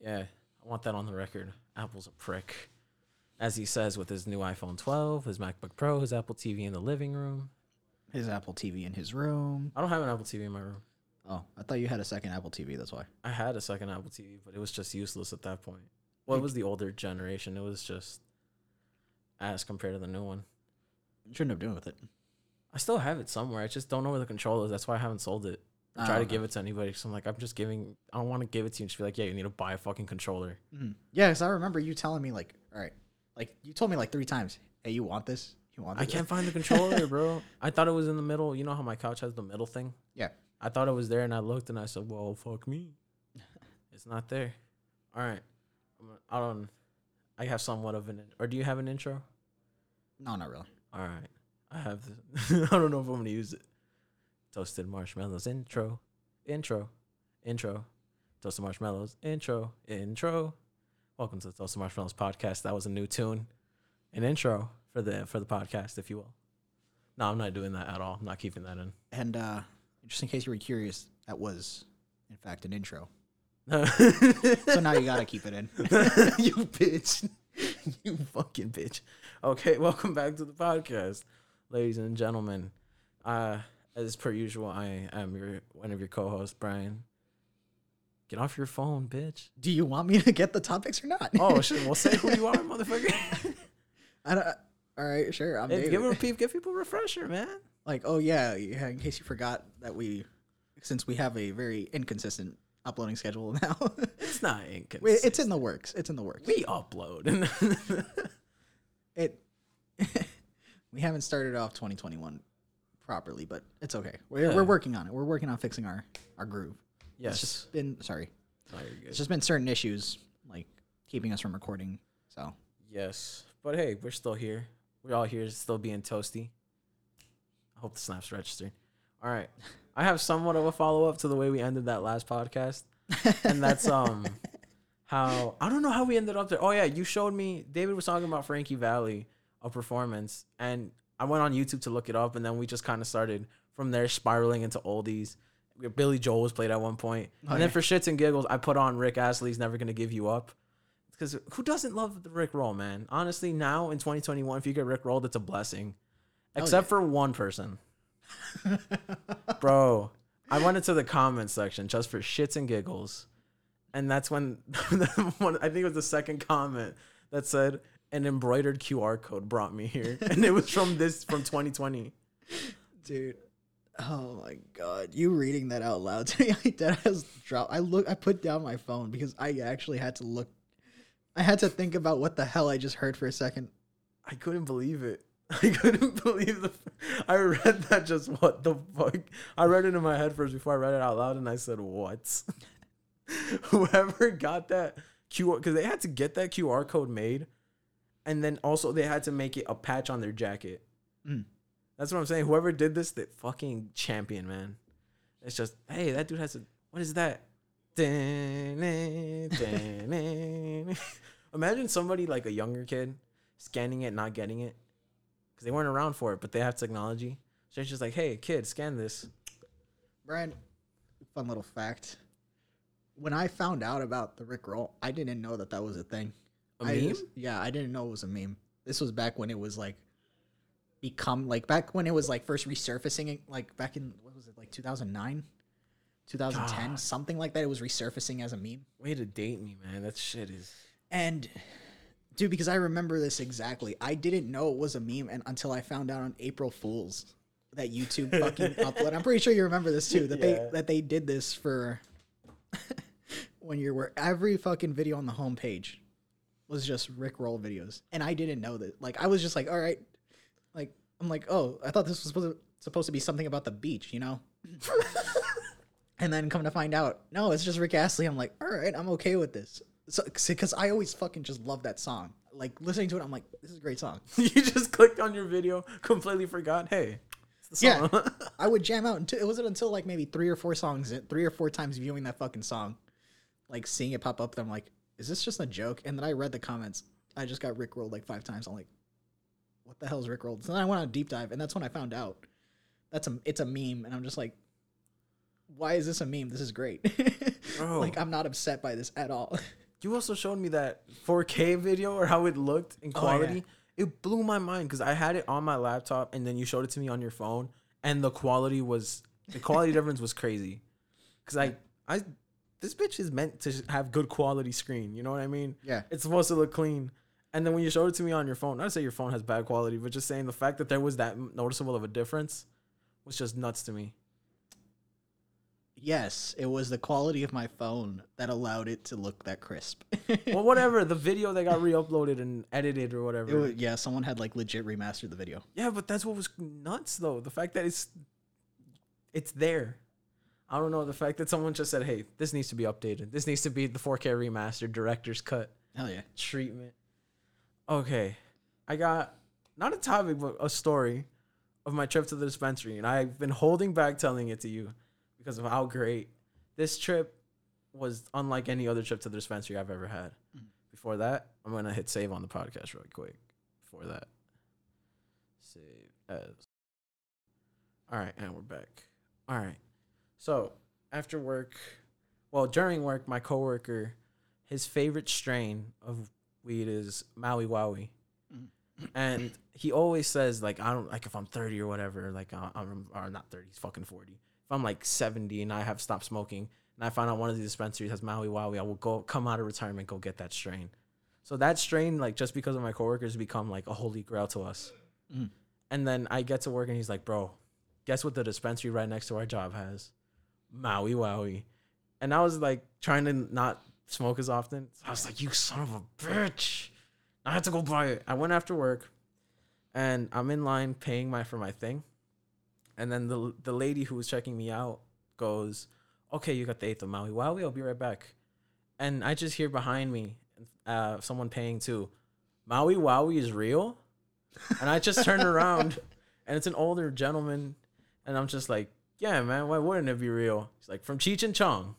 Yeah, I want that on the record. Apple's a prick. As he says with his new iPhone 12, his MacBook Pro, his Apple TV in the living room. His Apple TV in his room. I don't have an Apple TV in my room. Oh, I thought you had a second Apple TV. That's why. I had a second Apple TV, but it was just useless at that point. Well, it was the older generation. It was just as compared to the new one. You shouldn't have done with it. I still have it somewhere. I just don't know where the control is. That's why I haven't sold it. Oh, try to okay. give it to anybody. So I'm like, I'm just giving. I don't want to give it to you and just be like, yeah, you need to buy a fucking controller. Mhm. Yeah, because I remember you telling me like, all right, like you told me like three times, hey, you want this? You want? I this? can't find the controller, bro. I thought it was in the middle. You know how my couch has the middle thing? Yeah. I thought it was there, and I looked, and I said, "Well, fuck me, it's not there." All right, I don't. I have somewhat of an. Or do you have an intro? No, not really. All right, I have. This. I don't know if I'm gonna use it. Toasted marshmallows intro, intro, intro. Toasted marshmallows intro, intro. Welcome to the Toasted Marshmallows podcast. That was a new tune, an intro for the for the podcast, if you will. No, I'm not doing that at all. I'm not keeping that in. And uh, just in case you were curious, that was in fact an intro. so now you gotta keep it in. you bitch. you fucking bitch. Okay, welcome back to the podcast, ladies and gentlemen. Uh, as per usual, I am your one of your co-hosts, Brian. Get off your phone, bitch. Do you want me to get the topics or not? Oh shit! We'll say who you are, motherfucker. I don't. All right, sure. I'm Hey, give a. Give people a refresher, man. like, oh yeah, yeah. In case you forgot that we, since we have a very inconsistent uploading schedule now, It's not inconsistent. it's in the works. It's in the works. we upload. It. we haven't started off 2021 properly, but it's okay. We're, Yeah. we're working on it. We're working on fixing our our groove. It's yes. just been sorry. Oh. It's just been certain issues like keeping us from recording. So Yes. But hey, we're still here. We're all here, still being toasty. I hope the snaps registered. All right. I have somewhat of a follow up to the way we ended that last podcast. And that's um how I don't know how we ended up there. Oh yeah, you showed me David was talking about Frankie Valli, a performance, and I went on YouTube to look it up and then we just kind of started from there spiraling into oldies. Billy Joel was played at one point. Oh, and then yeah. for shits and giggles, I put on Rick Astley's Never Gonna Give You Up because who doesn't love the Rick roll, man? Honestly, now in 2021, if you get Rick rolled, it's a blessing. Except for one person, bro. I went into the comments section just for shits and giggles, and that's when one. I think it was the second comment that said an embroidered QR code brought me here, and it was from this from 2020. dude. Oh my god, you reading that out loud to me? I dead has dropped. I look. I put down my phone because I actually had to look. I had to think about what the hell I just heard for a second. I couldn't believe it. I couldn't believe the. I read that just what the fuck. I read it in my head first before I read it out loud, and I said, "What?" Whoever got that QR, because they had to get that QR code made, and then also they had to make it a patch on their jacket. Mm. That's what I'm saying. Whoever did this, the fucking champion, man. It's just, hey, that dude has a. What is that? Imagine somebody like a younger kid scanning it, not getting it, because they weren't around for it, but they have technology. So it's just like, hey, kid, scan this. Brian, fun little fact. When I found out about the Rick Roll, I didn't know that that was a thing. A I meme? just- yeah, I didn't know it was a meme. This was back when it was like become like back when it was like first resurfacing, like back in what was it like 2009, 2010, God. something like that. It was resurfacing as a meme. Way to date me, man. That shit is. And dude, because I remember this exactly, I didn't know it was a meme and until I found out on April Fools that YouTube fucking upload. I'm pretty sure you remember this too. That Yeah. they that they did this for when you were every fucking video on the homepage was just Rick Roll videos, and I didn't know that. Like I was just like, all right, like I'm like, oh, I thought this was supposed to, supposed to be something about the beach, you know. and then come to find out, no, it's just Rick Astley. I'm like, all right, I'm okay with this. So, because I always fucking just love that song. Like listening to it, I'm like, this is a great song. you just clicked on your video, completely forgot. Hey, Yeah. I would jam out until it wasn't until like maybe three or four songs, three or four times viewing that fucking song, like seeing it pop up. Then I'm like, is this just a joke? And then I read the comments. I just got Rick rolled like five times. I'm like, what the hell is Rick rolled? So then I went on a deep dive, and that's when I found out that's a it's a meme, and I'm just like, why is this a meme? This is great. Bro. like I'm not upset by this at all. you also showed me that 4K video or how it looked in Oh, yeah. quality. It blew my mind because I had it on my laptop and then you showed it to me on your phone, and the quality was the quality difference was crazy. Because I I this bitch is meant to have good quality screen. You know what I mean? Yeah. It's supposed to look clean. And then when you showed it to me on your phone, not to say your phone has bad quality, but just saying the fact that there was that noticeable of a difference was just nuts to me. Yes, it was the quality of my phone that allowed it to look that crisp. well, whatever. The video that got re-uploaded and edited or whatever. Was, yeah, someone had like legit remastered the video. yeah, but that's what was nuts though. The fact that it's it's there. I don't know. The fact that someone just said, "Hey, this needs to be updated. This needs to be the 4K remastered director's cut Hell yeah. treatment." Okay, I got not a topic, but a story of my trip to the dispensary, and I've been holding back telling it to you because of how great this trip was, unlike any other trip to the dispensary I've ever had. Mm-hmm. Before that, I'm gonna hit save on the podcast really quick. Before that, save as. All right, and we're back. All right, so after work, well during work, my coworker, his favorite strain of weed is Maui Wowie. And he always says like I don't like if I'm 30 or whatever like I'm or not 30 he's fucking 40 if I'm like 70 and I have stopped smoking and I find out one of these dispensaries has Maui Wowie I will go come out of retirement go get that strain. So that strain like just because of my coworkers become like a holy grail to us. Mm. and then I get to work and he's like bro guess what the dispensary right next to our job has Maui Wowie and I was like trying to not smoke as often so I was like you son of a bitch I had to go buy it. I went after work, and I'm in line paying my for my thing, and then the the lady who was checking me out goes, "Okay, you got the eighth of Maui Wowie. I'll be right back." And I just hear behind me, uh, someone paying too. Maui Wowie is real, and I just turn around, and it's an older gentleman, and I'm just like, "Yeah, man, why wouldn't it be real?" He's like, "From Cheech and Chong."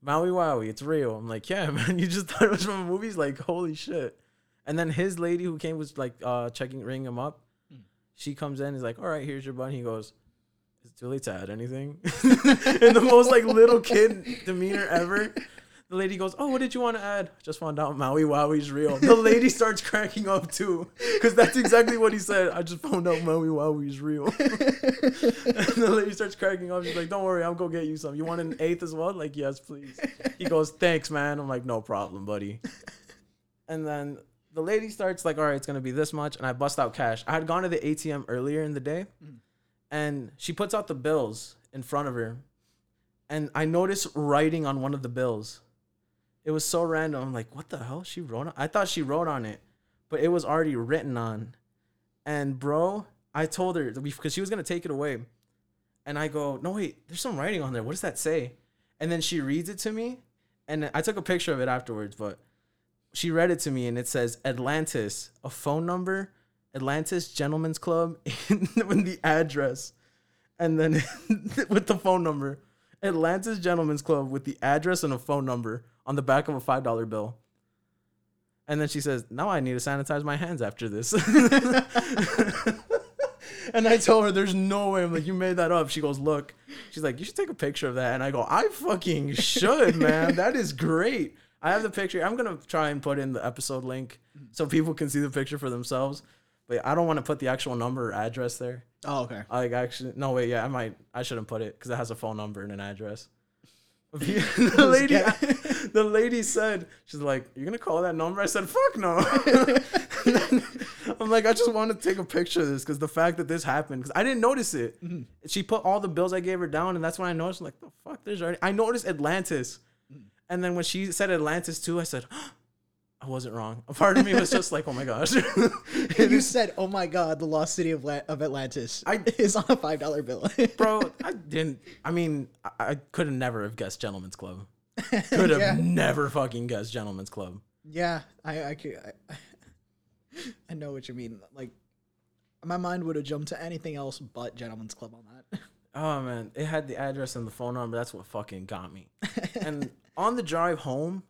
Maui Wowie, it's real. I'm like, yeah, man, you just thought it was from a movie? He's like, holy shit. And then his lady who came was like uh checking ringing him up. Hmm. She comes in, he's like, All right, here's your bun. He goes, Is it too late to add anything? in the most like little kid demeanor ever. The lady goes, Oh, what did you want to add? Just found out Maui Wowie's real. The lady starts cracking up too. Because that's exactly what he said. I just found out Maui Wowie's real. and the lady starts cracking up. She's like, Don't worry, I'll go get you some. You want an eighth as well? Like, yes, please. He goes, Thanks, man. I'm like, No problem, buddy. And then the lady starts like, all right, it's gonna be this much, and I bust out cash. I had gone to the ATM earlier in the day, and she puts out the bills in front of her, and I noticed writing on one of the bills. It was so random. I'm like, what the hell? She wrote on. I thought she wrote on it, but it was already written on. And bro, I told her because she was gonna take it away, and I go, no wait, there's some writing on there. What does that say? And then she reads it to me, and I took a picture of it afterwards, but she read it to me and it says Atlantis, a phone number, Atlantis Gentlemen's Club, with the address, and then with the phone number, Atlantis Gentlemen's Club with the address and a phone number on the back of a five dollar bill. And then she says, "Now I need to sanitize my hands after this." and I tell her, "There's no way." I'm like, "You made that up." She goes, "Look." She's like, "You should take a picture of that." And I go, "I fucking should, man. That is great." I have the picture. I'm gonna try and put in the episode link so people can see the picture for themselves. But I don't want to put the actual number or address there. Oh, okay. Like actually, no wait, yeah, I might. I shouldn't put it because it has a phone number and an address. the lady, the lady said, she's like, "You're gonna call that number?" I said, "Fuck no." I'm like, I just want to take a picture of this because the fact that this happened, because I didn't notice it. Mm-hmm. She put all the bills I gave her down, and that's when I noticed. I'm like, the fuck, there's already. I noticed Atlantis, mm-hmm. and then when she said Atlantis too, I said, I wasn't wrong. A part of me was just like, oh my gosh. you said, "Oh my God, the lost city of La- of Atlantis I- is on a five dollar bill." bro i didn't i mean i, I could have never have guessed gentleman's club could have Yeah. never fucking guessed Gentlemen's club yeah, I I, could, I I know what you mean. Like, my mind would have jumped to anything else but Gentlemen's Club on that. oh man it had the address and the phone number that's what fucking got me and on the drive home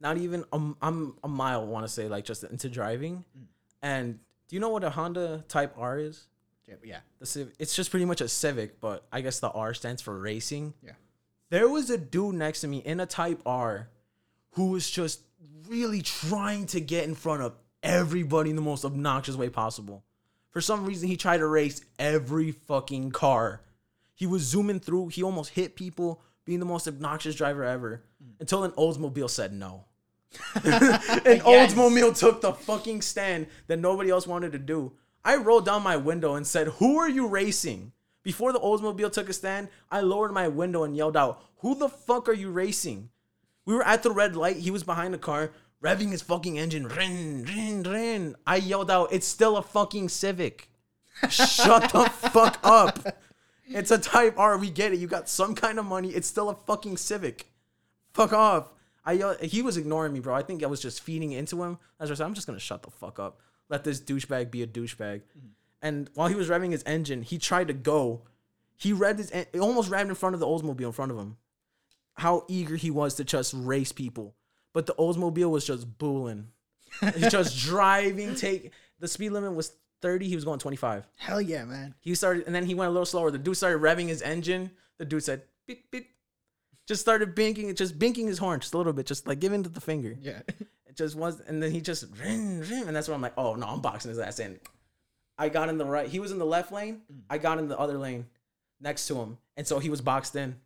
not even a, i'm a mile want to say like just into driving mm. and do you know what a honda type r is Yeah, yeah. the Civ- it's just pretty much a civic but i guess the r stands for racing Yeah. There was a dude next to me in a type r who was just really trying to get in front of everybody in the most obnoxious way possible. For some reason, he tried to race every fucking car. He was zooming through. He almost hit people, being the most obnoxious driver ever. Until an Oldsmobile said no. an Oldsmobile took the fucking stand that nobody else wanted to do. I rolled down my window and said, "Who are you racing?" Before the Oldsmobile took a stand, I lowered my window and yelled out, "Who the fuck are you racing?" We were at the red light. He was behind the car, revving his fucking engine. Rin, rin, rin. I yelled out, "It's still a fucking Civic." Shut the fuck up. It's a Type R. We get it. You got some kind of money. It's still a fucking Civic. Fuck off. I yelled, he was ignoring me, bro. I think I was just feeding into him. As I said, I'm just gonna shut the fuck up. Let this douchebag be a douchebag. Mm-hmm. And while he was revving his engine, he tried to go. He revved his, en- almost revved in front of the Oldsmobile in front of him. How eager he was to just race people, but the Oldsmobile was just booling. He's just driving. Take the speed limit was 30. He was going 25. Hell yeah, man. He started, and then he went a little slower. The dude started revving his engine. The dude said, beep, beep. Just started binking, just binking his horn just a little bit, just like giving it the finger. Yeah. It just was, and then he just, ring, ring, and that's when I'm like, oh no, I'm boxing his ass in. I got in the right, he was in the left lane. Mm. I got in the other lane next to him. And so he was boxed in.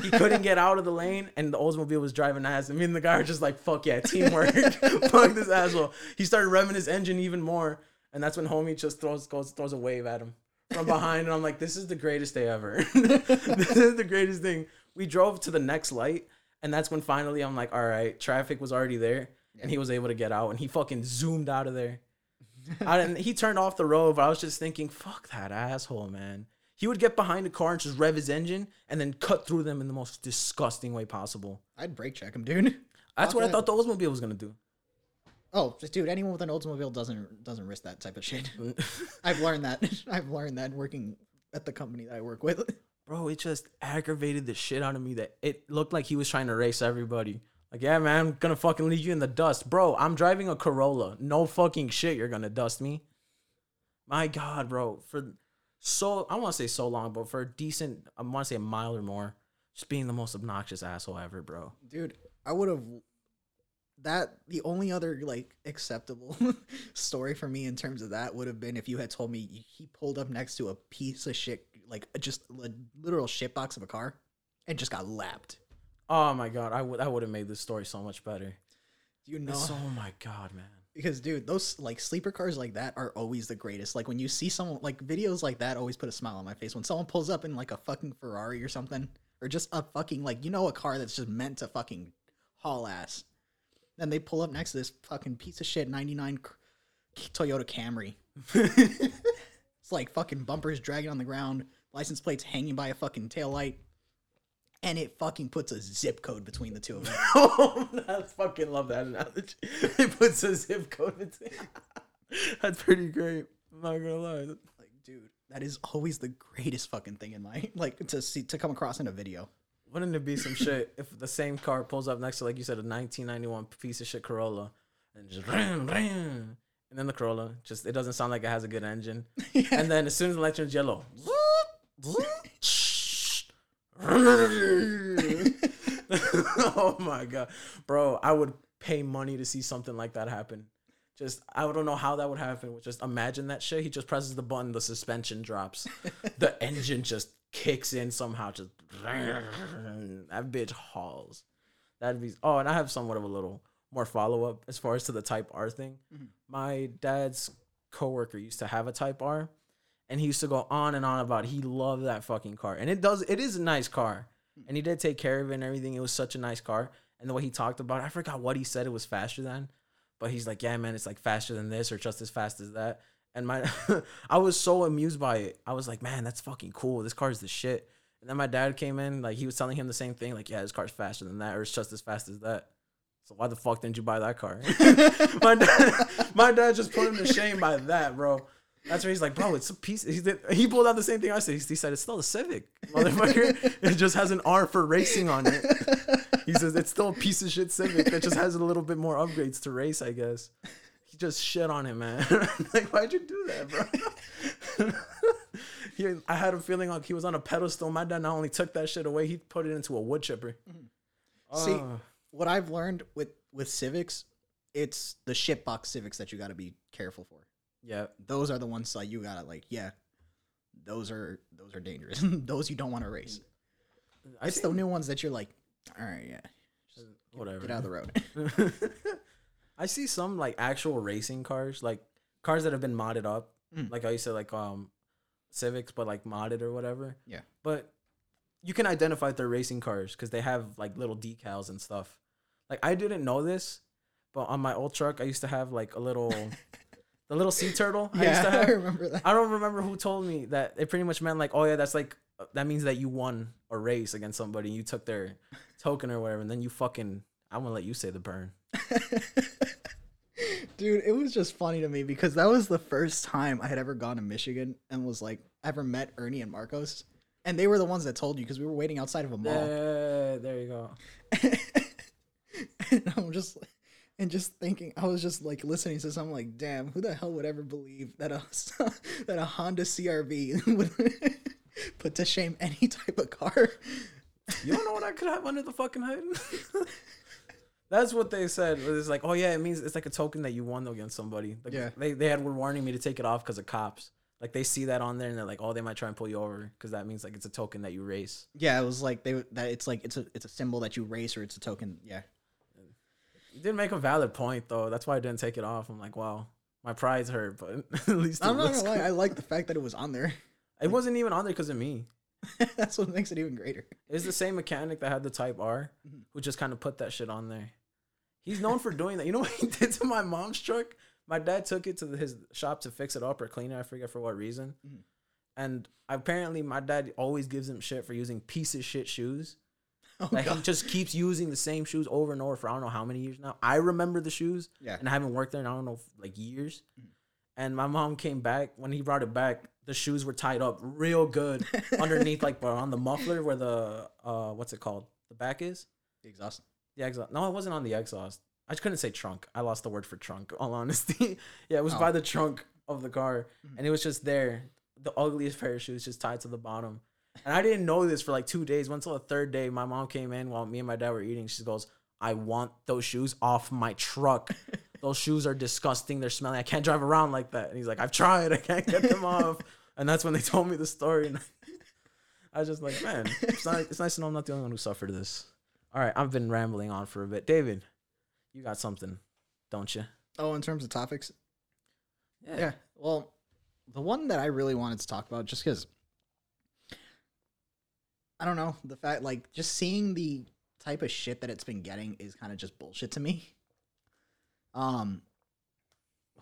He couldn't get out of the lane, and the Oldsmobile was driving ass. And me and the guy are just like, fuck yeah, teamwork. fuck this asshole. He started revving his engine even more. And that's when homie just throws goes throws a wave at him from behind. And I'm like, this is the greatest day ever. this is the greatest thing. We drove to the next light, and that's when finally I'm like, all right, traffic was already there, and he was able to get out, and he fucking zoomed out of there. I didn't, he turned off the road, but I was just thinking, fuck that asshole, man. He would get behind the car and just rev his engine and then cut through them in the most disgusting way possible. I'd brake check him, dude. That's what I that. thought the Oldsmobile was gonna do. Oh, just dude, anyone with an Oldsmobile doesn't doesn't risk that type of shit. I've learned that. I've learned that working at the company that I work with. Bro, it just aggravated the shit out of me that it looked like he was trying to race everybody. Like, yeah, man, I'm gonna fucking leave you in the dust. Bro, I'm driving a Corolla. No fucking shit, you're gonna dust me. My God, bro. For so, I want to say so long, but for a decent, I want to say a mile or more, just being the most obnoxious asshole ever, bro. Dude, I would have that the only other like acceptable story for me in terms of that would have been if you had told me he pulled up next to a piece of shit like just a literal shit box of a car and just got lapped. Oh my God, I would I would have made this story so much better. Do you know? It's- oh my God, man. because dude, those like sleeper cars like that are always the greatest. Like when you see someone like videos like that, always put a smile on my face. When someone pulls up in like a fucking Ferrari or something, or just a fucking like you know a car that's just meant to fucking haul ass, then they pull up next to this fucking piece of shit '99 Toyota Camry. it's like fucking bumpers dragging on the ground, license plates hanging by a fucking tail light, and it fucking puts a zip code between the two of them. Oh, I fucking love that analogy. It puts a zip code between. That's pretty great. I'm not gonna lie. like dude that is always the greatest fucking thing in my like to see to come across in a video Wouldn't it be some shit if the same car pulls up next to, like you said, a 1991 piece of shit Corolla, and just ram, ram, and then the Corolla just it doesn't sound like it has a good engine, and then as soon as the light turns yellow, oh my god, bro! I would pay money to see something like that happen. Just I don't know how that would happen. Just imagine that shit. He just presses the button, the suspension drops, the engine just kicks in somehow. Just that bitch hauls. That'd be oh, and I have somewhat of a little more follow up as far as to the Type R thing. Mm-hmm. My dad's coworker used to have a Type R, and he used to go on and on about it. he loved that fucking car, and it does. It is a nice car, hmm. and he did take care of it and everything. It was such a nice car, and the way he talked about, it, I forgot what he said. It was faster than, but he's like, yeah, man, it's like faster than this or just as fast as that. And my, I was so amused by it. I was like, man, that's fucking cool. This car is the shit. And then my dad came in, like he was telling him the same thing, like, yeah, this car's faster than that, or it's just as fast as that. So why the fuck didn't you buy that car? my dad, my dad just put him to shame by that, bro. That's where he's like, bro, it's a piece. He, did, he pulled out the same thing I said. He, he said it's still a Civic, motherfucker. it just has an R for racing on it. He says it's still a piece of shit Civic that just has a little bit more upgrades to race, I guess. He just shit on him, man. like, why'd you do that, bro? he, I had a feeling like he was on a pedestal. My dad not only took that shit away, he put it into a wood chipper. Mm-hmm. See, Oh. what I've learned with with Civics, it's the shitbox Civics that you got to be careful for. Yeah. Those are the ones like you gotta like, yeah, those are those are dangerous. those you don't want to race. I It's the new ones that you're like, all right, yeah, whatever. get out of the road. I see some like actual racing cars, like cars that have been modded up, Mm. like I used to like um Civics, but like modded or whatever. Yeah. But you can identify if they're racing cars because they have like little decals and stuff. Like I didn't know this, but on my old truck I used to have like a little, the little sea turtle. I used to yeah, I have. remember that. I don't remember who told me that it pretty much meant like, oh yeah, that's like that means that you won a race against somebody. You took their token or whatever, and then you fucking. I'm gonna let you say the burn. Dude, it was just funny to me because that was the first time I had ever gone to Michigan and was like ever met Ernie and Marcos. And they were the ones that told you because we were waiting outside of a mall. Yeah, there you go. and I'm just and just thinking I was just like listening to something like, damn, who the hell would ever believe that a that a Honda CRV would put to shame any type of car? You don't know what I could have under the fucking hood. That's what they said. It's like, oh yeah, it means it's like a token that you won against somebody. Like, Yeah. They they had were warning me to take it off because of cops. Like they see that on there and they're like, oh, they might try and pull you over because that means like it's a token that you race. Yeah, it was like they that it's like it's a it's a symbol that you race or it's a token. Yeah. You did make a valid point though. That's why I didn't take it off. I'm like, wow, my pride's hurt, but at least I'm not gonna lie. I like the fact that it was on there. it wasn't even on there because of me. That's what makes it even greater. It's the same mechanic that had the Type R, Mhm. who just kind of put that shit on there. He's known for doing that. You know what he did to my mom's truck? My dad took it to his shop to fix it up or clean it. I forget for what reason. Mhm. And apparently, my dad always gives him shit for using piece of shit shoes. Oh, Like he just keeps using the same shoes over and over for I don't know how many years now. I remember the shoes, Yeah. and I haven't worked there in I don't know like years. Mhm. And my mom came back when he brought it back. The shoes were tied up real good underneath, like on the muffler where the uh, what's it called? The back is. The exhaust. The exhaust. No, it wasn't on the exhaust. I just couldn't say trunk. I lost the word for trunk. All honesty, yeah, it was Oh. by the trunk of the car, Mhm. and it was just there. The ugliest pair of shoes, just tied to the bottom. And I didn't know this for like two days. Until the third day, my mom came in while me and my dad were eating. She goes, "I want those shoes off my truck. those shoes are disgusting. They're smelly. I can't drive around like that." And he's like, "I've tried. I can't get them off." And that's when they told me the story. And I was just like, "Man, it's, not, it's nice to know I'm not the only one who suffered this." All right, I've been rambling on for a bit. David, you got something, don't you? Oh, in terms of topics, yeah. Well, the one that I really wanted to talk about, just because I don't know the fact, like, just seeing the type of shit that it's been getting is kind of just bullshit to me. Um,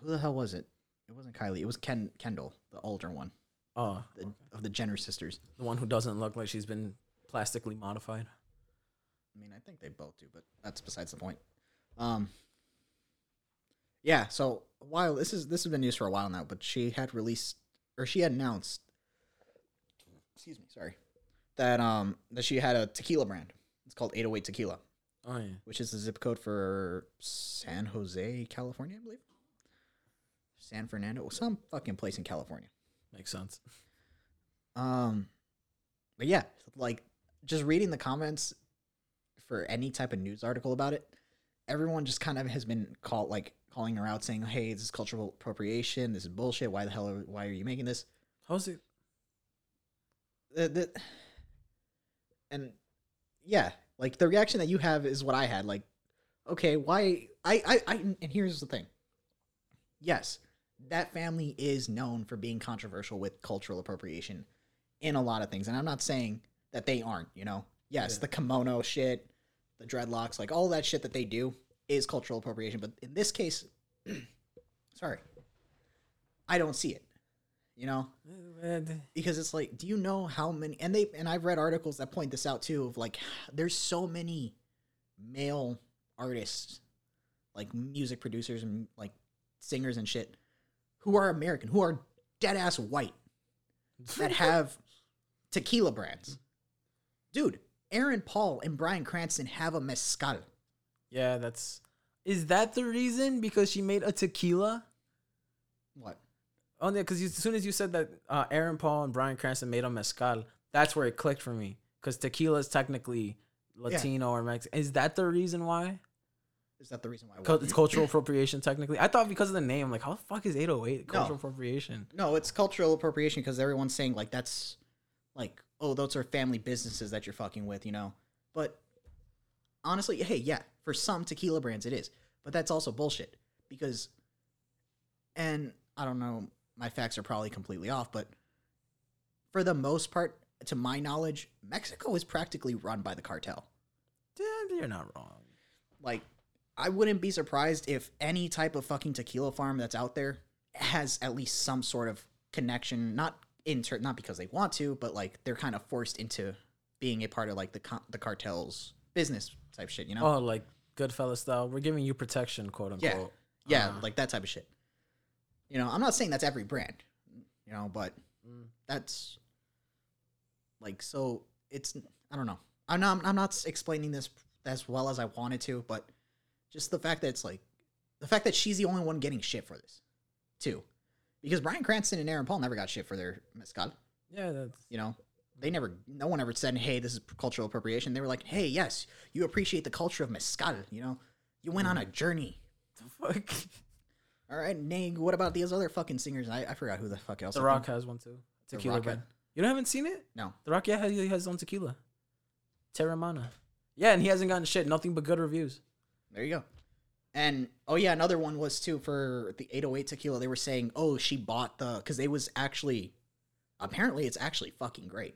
who the hell was it? It wasn't Kylie. It was Ken Kendall, the older one Oh, the, of the Jenner sisters. the one who doesn't look like she's been plastically modified. I mean, I think they both do, but that's besides the point. Um, yeah. So while this is this has been news for a while now, but she had released or she had announced. Excuse me, sorry, that um that she had a tequila brand. It's called 808 Tequila, Oh yeah. which is the zip code for San Jose, California, I believe. San Fernando, some fucking place in California. Makes sense. Um, but yeah, like just reading the comments for any type of news article about it, everyone just kind of has been called like calling her out, saying, "Hey, this is cultural appropriation. This is bullshit. Why the hell? Are, why are you making this?" How's it? The, the, and yeah, like the reaction that you have is what I had. Like, okay, why? I, I, I and here's the thing. Yes, that family is known for being controversial with cultural appropriation in a lot of things, and I'm not saying that they aren't. You know, yes, Yeah. the kimono shit, the dreadlocks, like all that shit that they do is cultural appropriation. But in this case, sorry, I don't see it. You know, because it's like do you know how many and they and i've read articles that point this out too of like there's so many male artists like music producers and like singers and shit who are american who are dead ass white that have tequila brands dude aaron paul and bryan cranston have a mezcal Yeah, that's. Is that the reason? Because she made a tequila. what Oh, yeah, because as soon as you said that uh, Aaron Paul and Bryan Cranston made a mezcal, that's where it clicked for me. Because tequila is technically Latino or Mexican. Is that the reason why? Is that the reason why? won? It's cultural appropriation technically. I thought because of the name, like how the fuck is 808 cultural No. appropriation? No, it's cultural appropriation because everyone's saying like that's like oh those are family businesses that you're fucking with, you know. But honestly, hey, yeah, for some tequila brands it is, but that's also bullshit because, and I don't know, my facts are probably completely off, but for the most part, to my knowledge, Mexico is practically run by the cartel. Yeah, you're not wrong. Like, I wouldn't be surprised if any type of fucking tequila farm that's out there has at least some sort of connection, not inter, not because they want to, but like they're kind of forced into being a part of like the the cartel's business type shit, you know? Oh, like Goodfellas style. We're giving you protection, quote Yeah. unquote. yeah, uh, like that type of shit. You know, I'm not saying that's every brand, you know, but Mm. that's like so it's I don't know. I'm not I'm not explaining this as well as I wanted to, but just the fact that it's like the fact that she's the only one getting shit for this, too, because Bryan Cranston and Aaron Paul never got shit for their mezcal. Yeah, that's You know, they never, no one ever said, "Hey, this is cultural appropriation." They were like, "Hey, yes, you appreciate the culture of mezcal." You know, you went on a journey. the fuck. All right, Nig. What about these other fucking singers? I, I forgot who the fuck else. The I Rock think- has one too. Tequila Rock brand. had- You haven't seen it? No. The Rock, yeah, he has his own tequila. Teremana. Yeah, and he hasn't gotten shit. Nothing but good reviews. There you go. And oh yeah, another one was too for the 808 tequila. They were saying, "Oh, she bought the because they was actually apparently it's actually fucking great."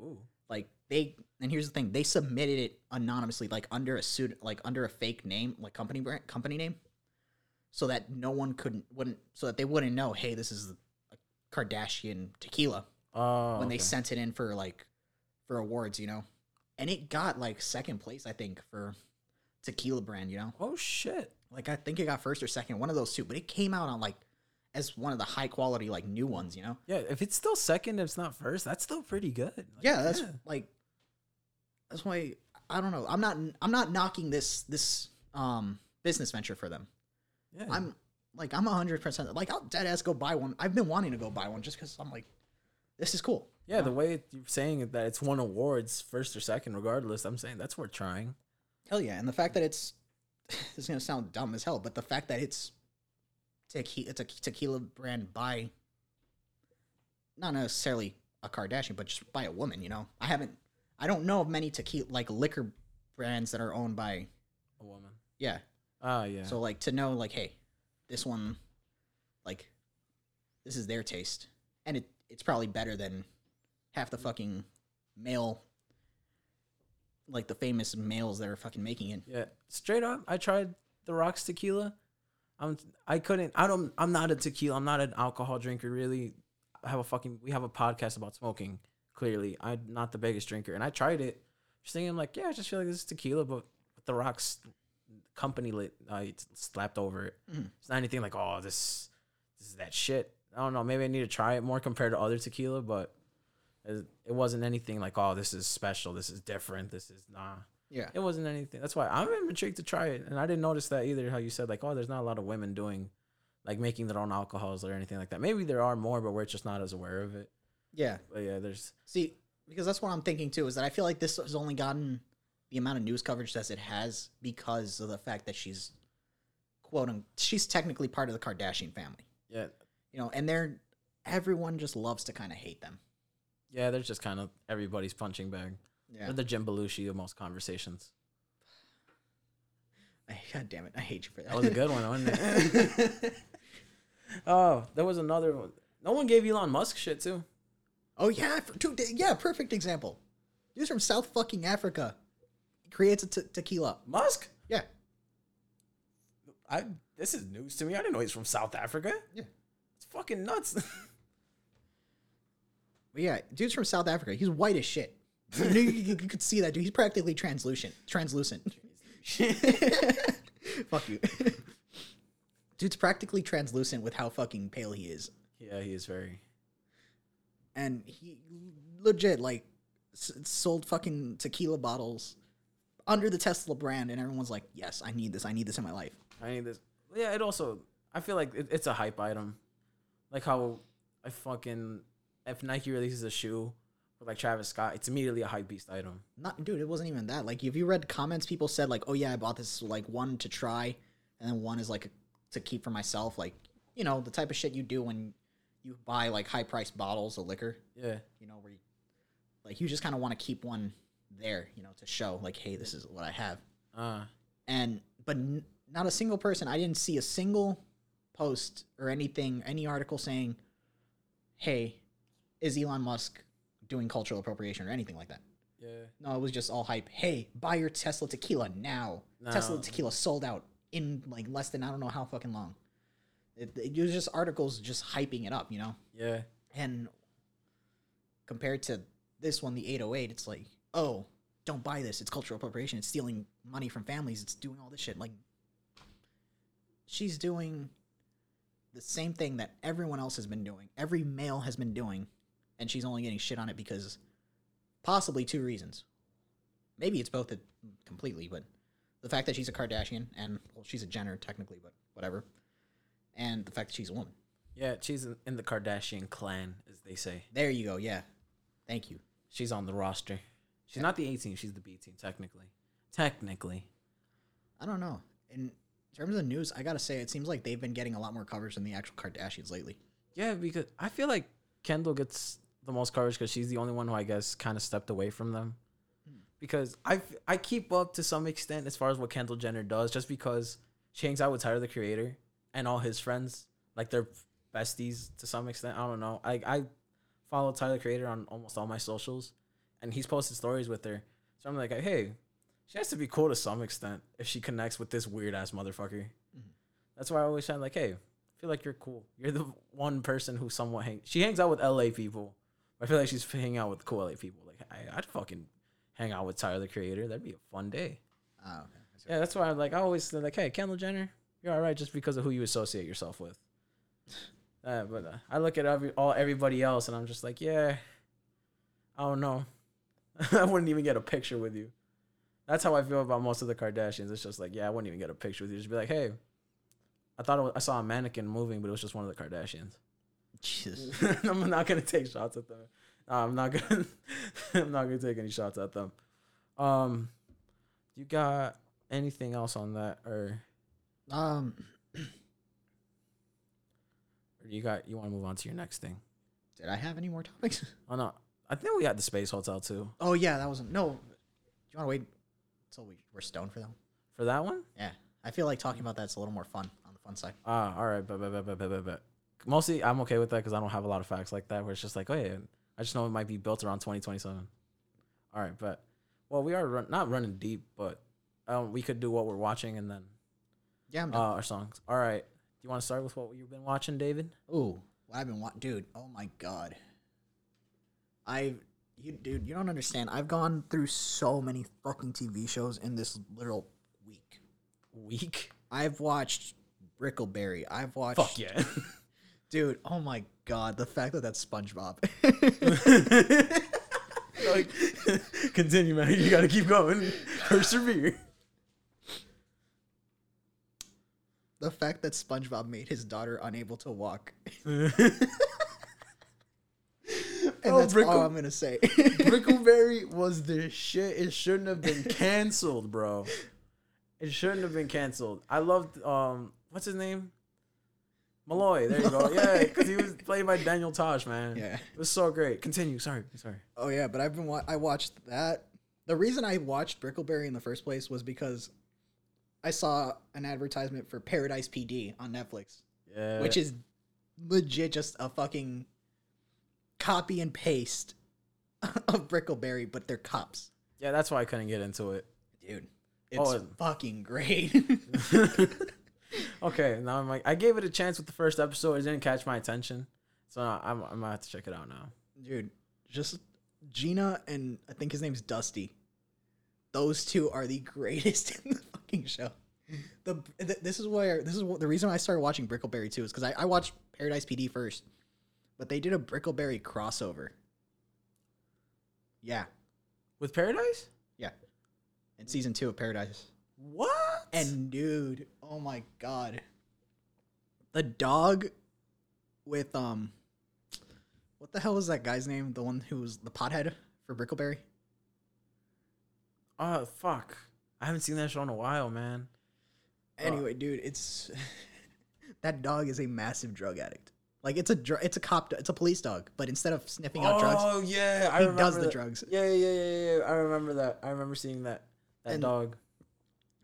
Ooh. Like they and here's the thing, they submitted it anonymously like under a suit like under a fake name, like company brand company name. So that no one couldn't wouldn't so that they wouldn't know, "Hey, this is a Kardashian tequila." Oh, when they sent it in for like for awards, you know. And it got like second place, I think, for tequila brand, you know. Oh shit. Like I think it got first or second, one of those two, but it came out on like as one of the high quality like new ones, you know. Yeah, if it's still second, if it's not first, that's still pretty good. Like, Yeah, that's like that's why I don't know. I'm not I'm not knocking this this um business venture for them. Yeah. I'm like I'm hundred percent like I'll dead ass go buy one. I've been wanting to go buy one just because I'm like, this is cool. yeah, the way you're saying it, that it's won awards, first or second, regardless. I'm saying that's worth trying. Hell yeah, and the fact that it's this is gonna sound dumb as hell, but the fact that it's tequila, it's a tequila brand by not necessarily a Kardashian, but just by a woman. You know, I haven't, I don't know of many tequila like liquor brands that are owned by A woman. yeah. Ah, yeah. So like to know like, hey, this one, like, this is their taste, and it it's probably better than half the fucking male, like the famous males that are fucking making it. Yeah, straight up, I tried the Rocks tequila. I'm I couldn't. I don't. I'm not a tequila. I'm not an alcohol drinker. Really, I have a fucking. We have a podcast about smoking. Clearly, I'm not the biggest drinker, and I tried it. Just thinking, like, yeah, I just feel like this is tequila, but the Rocks company lit, uh, slapped over it. Mhm. It's not anything like, oh, this, this is that shit. I don't know. Maybe I need to try it more compared to other tequila, but it, it wasn't anything like, oh, this is special. This is different. This is nah. Yeah. It wasn't anything. That's why I'm intrigued to try it, and I didn't notice that either. How you said like, oh, there's not a lot of women doing, like making their own alcohols or anything like that. Maybe there are more, but we're just not as aware of it. Yeah. But yeah, there's See, because that's what I'm thinking too, is that I feel like this has only gotten the amount of news coverage as it has because of the fact that she's quote un- she's technically part of the Kardashian family. yeah, You know, and they're everyone just loves to kind of hate them. yeah. There's just kind of everybody's punching bag. Yeah. They're the Jim Belushi of most conversations. God damn it. I hate you for that. That was a good one, wasn't it? oh, there was another one. No one gave Elon Musk shit too. oh yeah, for, dude, yeah, perfect example. Dude's from South fucking Africa. He creates a te- tequila. Musk? Yeah. I this is news to me. I didn't know he's from South Africa. Yeah. It's fucking nuts. But yeah, dude's from South Africa. He's white as shit. You, knew- you, you could see that dude. He's practically translucent. Translucent. Fuck you. Dude's practically translucent with how fucking pale he is, yeah, he is very. and he legit like s- sold fucking tequila bottles under the Tesla brand, and everyone's like, "Yes, I need this. I need this in my life." I need this. Yeah, it also. I feel like it, it's a hype item, like how I fucking if Nike releases a shoe with like Travis Scott, it's immediately a hype beast item. Not, dude. It wasn't even that. Like, if you read comments, people said like, "Oh yeah, I bought this like one to try, and then one is like to keep for myself." Like, you know, the type of shit you do when you buy like high priced bottles of liquor. Yeah, You know, where you, like you just kind of want to keep one there, you know, to show like, "Hey, this is what I have." uh, and but n- not a single person i didn't see a single post or anything any article saying hey is elon musk doing cultural appropriation or anything like that? Yeah. no it was just all hype. Hey buy your tesla tequila now. Tesla tequila sold out in like less than i don't know how fucking long. It, it was just articles just hyping it up you know? Yeah, and compared to this one, the 808, it's like, oh, don't buy this. It's cultural appropriation. It's stealing money from families. It's doing all this shit. Like, she's doing the same thing that everyone else has been doing. Every male has been doing, and she's only getting shit on it because possibly two reasons. Maybe it's both completely, but the fact that she's a Kardashian and well, she's a Jenner technically, but whatever, and the fact that she's a woman. yeah. She's in the Kardashian clan, as they say. There you go. Yeah, thank you. She's on the roster. She's not the A team. She's the B team, technically. Technically. I don't know. In terms of news, I gotta say it seems like they've been getting a lot more coverage than the actual Kardashians lately. Yeah, because I feel like Kendall gets the most coverage because she's the only one who I guess kind of stepped away from them. Hmm. Because I I keep up to some extent as far as what Kendall Jenner does, just because she hangs out with Tyler the Creator and all his friends, like they're besties to some extent. I don't know. I I follow Tyler the Creator on almost all my socials, and he's posted stories with her. So I'm like, hey, she has to be cool to some extent if she connects with this weird ass motherfucker. That's why I always sound like, hey, I feel like you're cool. You're the one person who somewhat hangs. She hangs out with LA people. I feel like she's hanging out with cool LA people. Like I, I'd fucking hang out with Tyler the Creator. That'd be a fun day. Oh, okay. Yeah, that's why I'm like I always say like, hey, Kendall Jenner, you're all right just because of who you associate yourself with. Uh, but uh, I look at every all everybody else and I'm just like, yeah, I don't know. I wouldn't even get a picture with you. That's how I feel about most of the Kardashians. It's just like, yeah, I wouldn't even get a picture with you. Just be like, hey, I thought it was, I saw a mannequin moving, but it was just one of the Kardashians. Jesus. I'm not gonna take shots at them. No, I'm not gonna. I'm not gonna take any shots at them. Um, you got anything else on that, or, Um, or you got you want to move on to your next thing? did I have any more topics? Oh no, I think we got the space hotel too. Oh yeah, that wasn't. No, do you want to wait until we we're stoned for that? One? For that one? Yeah, I feel like talking about that's a little more fun on the fun side. Ah, all right, but but but but but but. but. Mostly, I'm okay with that because I don't have a lot of facts like that. Where it's just like, oh yeah, I just know it might be built around 2027. All right, but well, we are run, not running deep, but um, we could do what we're watching and then Yeah, I'm uh, done. our songs. All right, do you want to start with what you've been watching, David? Ooh, what I've been watching, dude. Oh my god. I, you, dude, you don't understand. I've gone through so many fucking TV shows in this literal week. Week. I've watched Brickleberry. I've watched. Fuck yeah. dude. Oh my god, the fact that that's SpongeBob. like, continue, man. You gotta keep going. Persevere. the fact that SpongeBob made his daughter unable to walk. and Oh, that's all I'm gonna say. Brickleberry was the shit. It shouldn't have been canceled, bro. It shouldn't have been canceled. I loved um, what's his name? Malloy. There you go. Yeah, because he was played by Daniel Tosh, man. Yeah. it was so great. Continue. Sorry, sorry. Oh yeah, but I've been wa- I watched that. The reason I watched Brickleberry in the first place was because I saw an advertisement for Paradise PD on Netflix, Yeah, which is legit just a fucking copy and paste of Brickleberry, but they're cops, yeah. That's why I couldn't get into it. dude. It's Oh, it- fucking great. Okay, now I'm like, I gave it a chance with the first episode. It didn't catch my attention, so I'm I'm gonna have to check it out now. dude, just Gina and I think his name's Dusty. Those two are the greatest in the fucking show. The th- this is where this is what, the reason I started watching Brickleberry too is because I, I watched Paradise PD first, but they did a Brickleberry crossover. Yeah, With Paradise? yeah, in season two of Paradise. What? And dude, oh my god, the dog with um, what the hell was that guy's name? The one who was the pothead for Brickleberry. Oh fuck! I haven't seen that show in a while, man. Anyway, dude, it's that dog is a massive drug addict. Like it's a dr- it's a cop it's a police dog, but instead of sniffing out drugs, Oh yeah, I he remember does the drugs. Yeah, yeah, yeah, yeah, yeah. I remember that. I remember seeing that. That And- dog.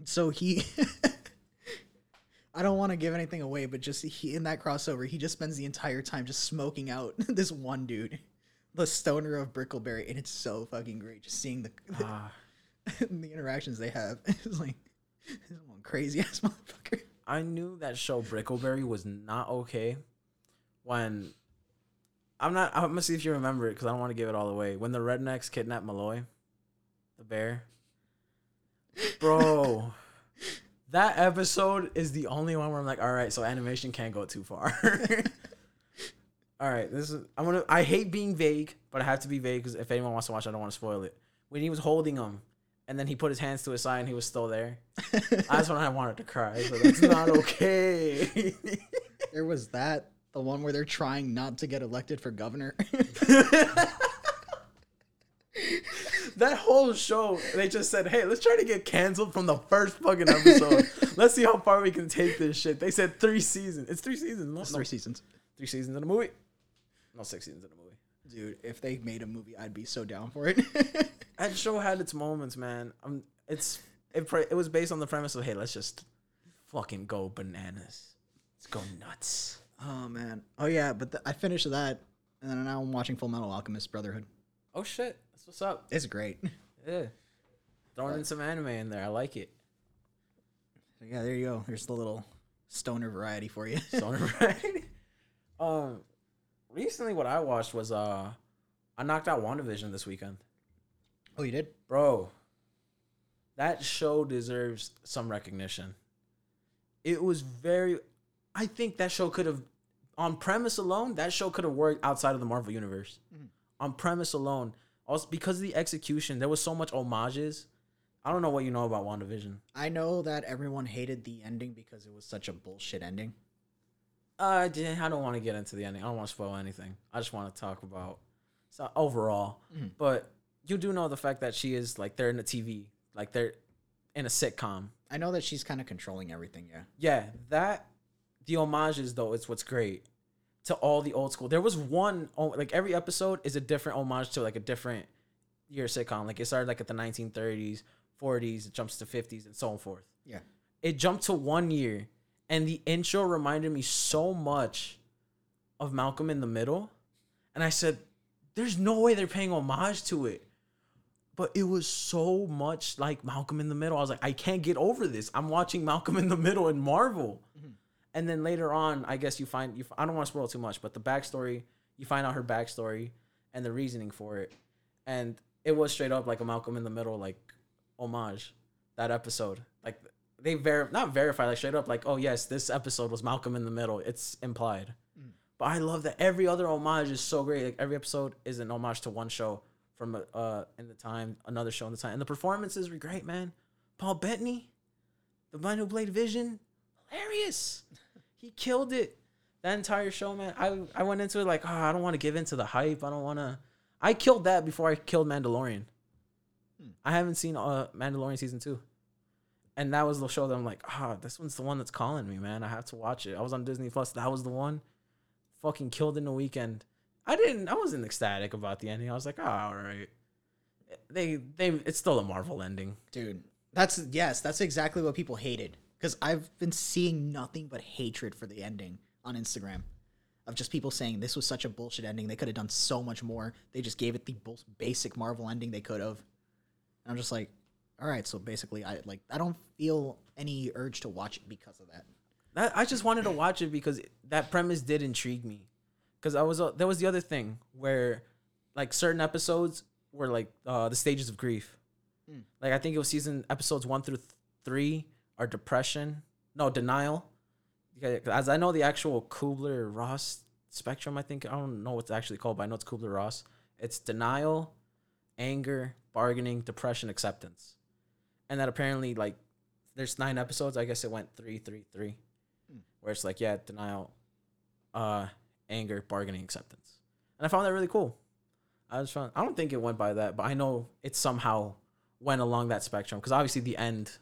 So he I don't want to give anything away, but just he in that crossover, he just spends the entire time just smoking out this one dude, the stoner of Brickleberry, and it's so fucking great just seeing the Ah, the interactions they have. It's like this one crazy ass motherfucker. I knew that show Brickleberry was not okay when I'm not. I'm gonna see if you remember it because I don't want to give it all away. When the rednecks kidnapped Malloy, the bear, bro. that episode is the only one where I'm like, all right, so animation can't go too far. all right, this is. I'm gonna. I hate being vague, but I have to be vague because if anyone wants to watch, I don't want to spoil it. When he was holding him, and then he put his hands to his side, and he was still there. That's when I wanted to cry. So that's not okay. there was that the one where they're trying not to get elected for governor. that whole show, they just said, "Hey, let's try to get canceled from the first fucking episode. let's see how far we can take this shit." They said three seasons. It's three seasons. No, It's three seasons. three seasons in a movie. No, six seasons in a movie. Dude, if they made a movie, I'd be so down for it. That show had its moments, man. Um, it's it. pre- It was based on the premise of, "Hey, let's just fucking go bananas. Let's go nuts." Oh man. Oh yeah, but th- I finished that, and then now I'm watching Full Metal Alchemist Brotherhood. Oh shit, that's what's up. It's great. Yeah, throwing in some anime in there. I like it. Yeah, there you go. There's the little stoner variety for you. Stoner variety. Um, recently what I watched was uh, I knocked out WandaVision this weekend, oh, you did? bro. That show deserves some recognition. It was very. I think that show could have, on premise alone, that show could have worked outside of the Marvel universe. On premise alone, also because of the execution, there was so much homages. I don't know what you know about WandaVision. I know that everyone hated the ending because it was such a bullshit ending. Uh, I don't want to get into the ending. I don't want to spoil anything. I just want to talk about so overall. Mhm. But you do know the fact that she is like they're in a TV, like they're in a sitcom. I know that she's kind of controlling everything. Yeah. Yeah, that the homages though is what's great to all the old school. There was one oh, like every episode is a different homage to like a different year sitcom. Like it started like at the 1930s, 40s, it jumps to 50s and so on forth. Yeah. It jumped to one year and the intro reminded me so much of Malcolm in the Middle. And I said, there's no way they're paying homage to it. But it was so much like Malcolm in the Middle. I was like, I can't get over this. I'm watching Malcolm in the Middle in Marvel. Mm-hmm. And then later on, I guess you find you. I don't want to spoil too much, but the backstory, you find out her backstory and the reasoning for it, and it was straight up like a Malcolm in the Middle like homage. That episode, like they ver not verify like straight up like, oh yes, this episode was Malcolm in the Middle. It's implied. But I love that every other homage is so great. Like every episode is an homage to one show from uh in the time, another show in the time, and the performances were great, man. Paul Bettany, the man who played Vision, hilarious. He killed it. That entire show, man. I I went into it like, oh, I don't want to give into the hype. I don't want to. I killed that before I killed Mandalorian. I haven't seen uh Mandalorian season two, and that was the show that I'm like, ah, this one's the one that's calling me, man. I have to watch it. I was on Disney Plus. That was the one. Fucking killed in the weekend. I didn't. I wasn't ecstatic about the ending. I was like, oh, all right. They they. It's still a Marvel ending. Dude, that's yes, that's exactly what people hated. Because I've been seeing nothing but hatred for the ending on Instagram, of just people saying this was such a bullshit ending. They could have done so much more. They just gave it the most basic Marvel ending they could have. And I'm just like, all right, so basically, I like I don't feel any urge to watch it because of that. That I just wanted to watch it because that premise did intrigue me. Because I was uh, there was the other thing where, like certain episodes were like uh, the stages of grief. Mm. Like I think it was season episodes one through th- three are depression, no denial. As I know the actual Kubler Ross spectrum, I think I don't know what it's actually called, but I know it's Kubler Ross. It's denial, anger, bargaining, depression, acceptance, and that apparently like there's nine episodes. I guess it went three, three, three, where it's like yeah, denial, uh, anger, bargaining, acceptance. and I found that really cool. I just found I don't think it went by that, but I know it somehow went along that spectrum because obviously the end,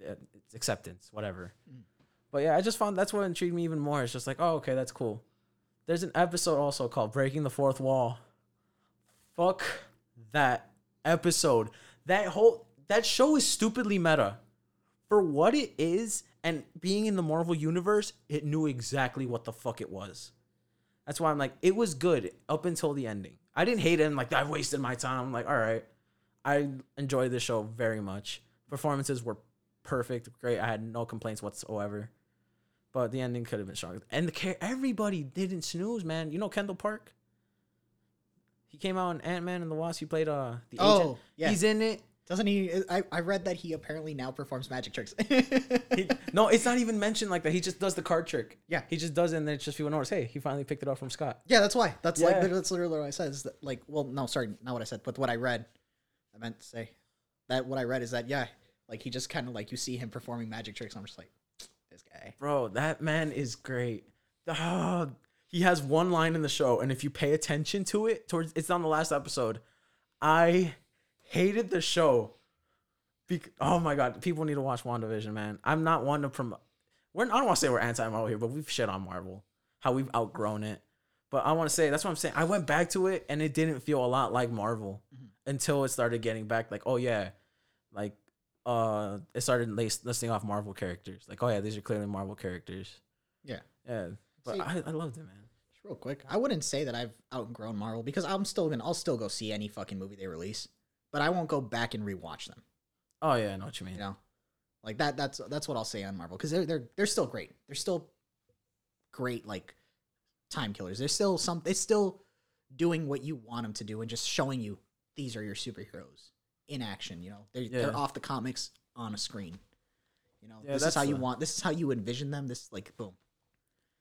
it's acceptance, whatever. Mm. But yeah, I just found that's what intrigued me even more. It's just like, oh, okay, that's cool. There's an episode also called "Breaking the Fourth Wall." Fuck that episode. That whole that show is stupidly meta for what it is and being in the Marvel universe, it knew exactly what the fuck it was. That's why I'm like, it was good up until the ending. I didn't hate it and like I've wasted my time. I'm like, all right. I enjoyed the show very much. Performances were perfect, great. I had no complaints whatsoever. But the ending could have been stronger. And the care everybody didn't snooze, man. You know Randall Park? He came out in Ant Man and the Wasp. He played uh the agent. Oh, yeah. He's in it. Doesn't he? I, I read that he apparently now performs magic tricks. He- no, it's not even mentioned like that. He just does the card trick. Yeah. He just does it and then it's just people notice, hey, he finally picked it up from Scott. yeah, that's why. That's Yeah. like that's literally what I said. Is that like, well, no, sorry, not what I said, but what I read. I meant to say that what I read is that yeah, like he just kind of like you see him performing magic tricks. I'm just like, this guy. Bro, that man is great. Ah, he has one line in the show, and if you pay attention to it, towards it's on the last episode. I hated the show. Bec- oh my god, people need to watch WandaVision, man. I'm not one to promote. We're I don't want to say we're anti-Marvel here, but we've shit on Marvel, how we've outgrown it. But I want to say that's what I'm saying. I went back to it, and it didn't feel a lot like Marvel until it started getting back. Like, oh yeah, like uh, it started lis- listing off Marvel characters. Like, oh yeah, these are clearly Marvel characters. Yeah. Yeah, but See- I, I loved it, man. Just real quick, I wouldn't say that I've outgrown Marvel because I'm still gonna I'll still go see any fucking movie they release, but I won't go back and rewatch them. Oh yeah, I know what you mean. You know, like that. That's that's what I'll say on Marvel because they're they're they're still great. They're still great like time killers. They're still some. They're still doing what you want them to do and just showing you these are your superheroes in action. You know, they're Yeah. they're off the comics on a screen. You know, Yeah, this is that's how you want. This is how you envision them. This like boom.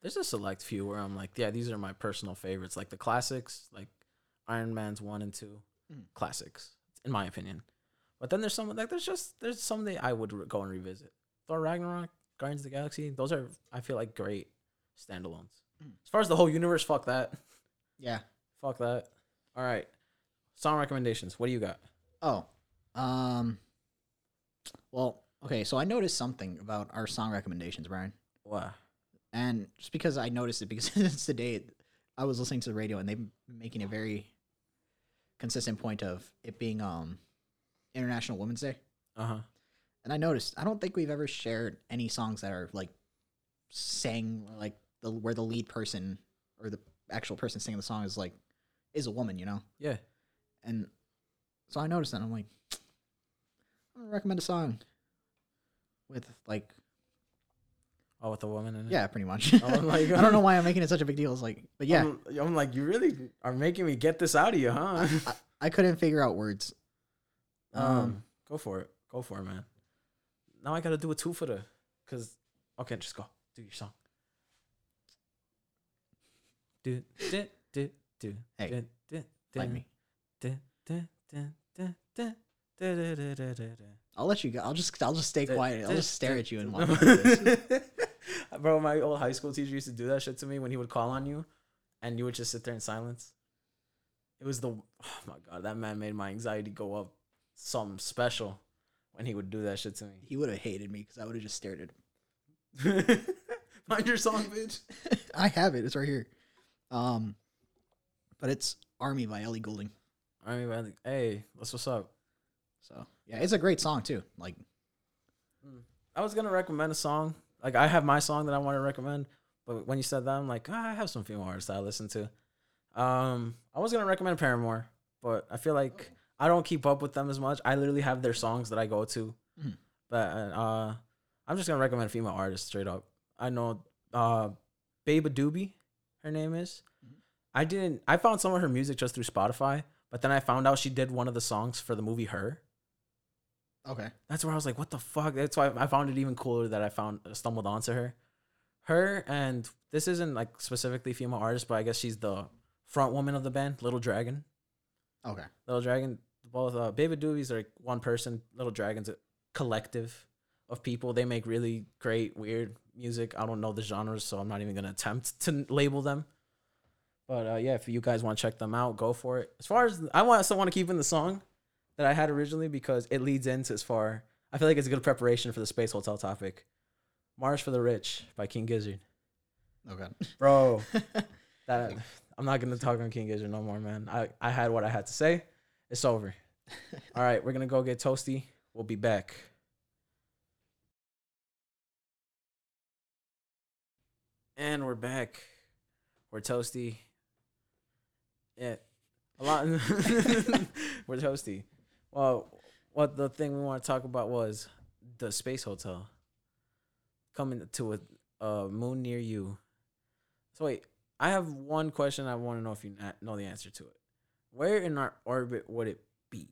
There's a select few where I'm like, yeah, these are my personal favorites, like the classics, like Iron Man's one and two, Mm. classics, in my opinion. But then there's some like there's just there's some that I would re- go and revisit. Thor Ragnarok, Guardians of the Galaxy, those are I feel like great standalones. Mm. As far as the whole universe, fuck that, Yeah. fuck that. All right, song recommendations. What do you got? Oh, um, well, okay. So I noticed something about our song recommendations, Brian, What? and just because I noticed it because it's the day I was listening to the radio and they've been making a very consistent point of it being um International Women's Day, Uh huh. and I noticed I don't think we've ever shared any songs that are like sang like the where the lead person or the actual person singing the song is like is a woman, you know. Yeah. And so I noticed that. I'm like, I'm gonna recommend a song with like, Oh, with the woman in it. yeah, pretty much. Oh my I don't know why I'm making it such a big deal. It's like, but yeah, I'm, I'm like, you really are making me get this out of you, huh? I, I couldn't figure out words. Um, Um, go for it. Go for it, man. Now I gotta do a two for the, cause okay, just go do your song. Do do do do. Hey, do, do, Like do, me. do, do, do, do, do, I'll let you go. I'll just, I'll just stay quiet. I'll just stare at you and watch. you do this. Bro, my old high school teacher used to do that shit to me when he would call on you, and you would just sit there in silence. It was the oh my god, that man made my anxiety go up something special when he would do that shit to me. He would have hated me because I would have just stared at him. Find your song, bitch. I have it. It's right here. Um, but it's Army by Ellie Goulding. I mean, man, hey, what's what's up? So yeah, it's a great song too. Like, I was gonna recommend a song. Like I have my song that I want to recommend, but when you said that, I'm like, ah, I have some female artists that I listen to. Um, I was gonna recommend Paramore, but I feel like I don't keep up with them as much. I literally have their songs that I go to, Mhm. but uh, I'm just gonna recommend a female artist straight up. I know uh, Beabadoobee, her name is. Mhm. I didn't. I found some of her music just through Spotify, but then I found out she did one of the songs for the movie Her. Okay, That's where I was like, what the fuck? That's why I found it even cooler that I found stumbled onto her. Her and this isn't like specifically female artist, but I guess she's the front woman of the band, Little Dragon. okay, Little Dragon, both uh Beabadoobee's are like one person, Little Dragon's a collective of people. They make really great, weird music. I don't know the genres, so I'm not even gonna attempt to label them. But uh, yeah, if you guys want to check them out, go for it. As far as I want, still want to keep in the song that I had originally because it leads into as far. I feel like it's a good preparation for the space hotel topic. Mars for the Rich by King Gizzard. Okay. Bro, that I'm not gonna talk on King Gizzard no more, man. I I had what I had to say. It's over. All right, we're gonna go get toasty. We'll be back. And we're back. We're toasty. Yeah, a lot. we're toasty. Well, what the thing we want to talk about was the space hotel coming to a, a moon near you. So wait, I have one question. I want to know if you know the answer to it. Where in our orbit would it be?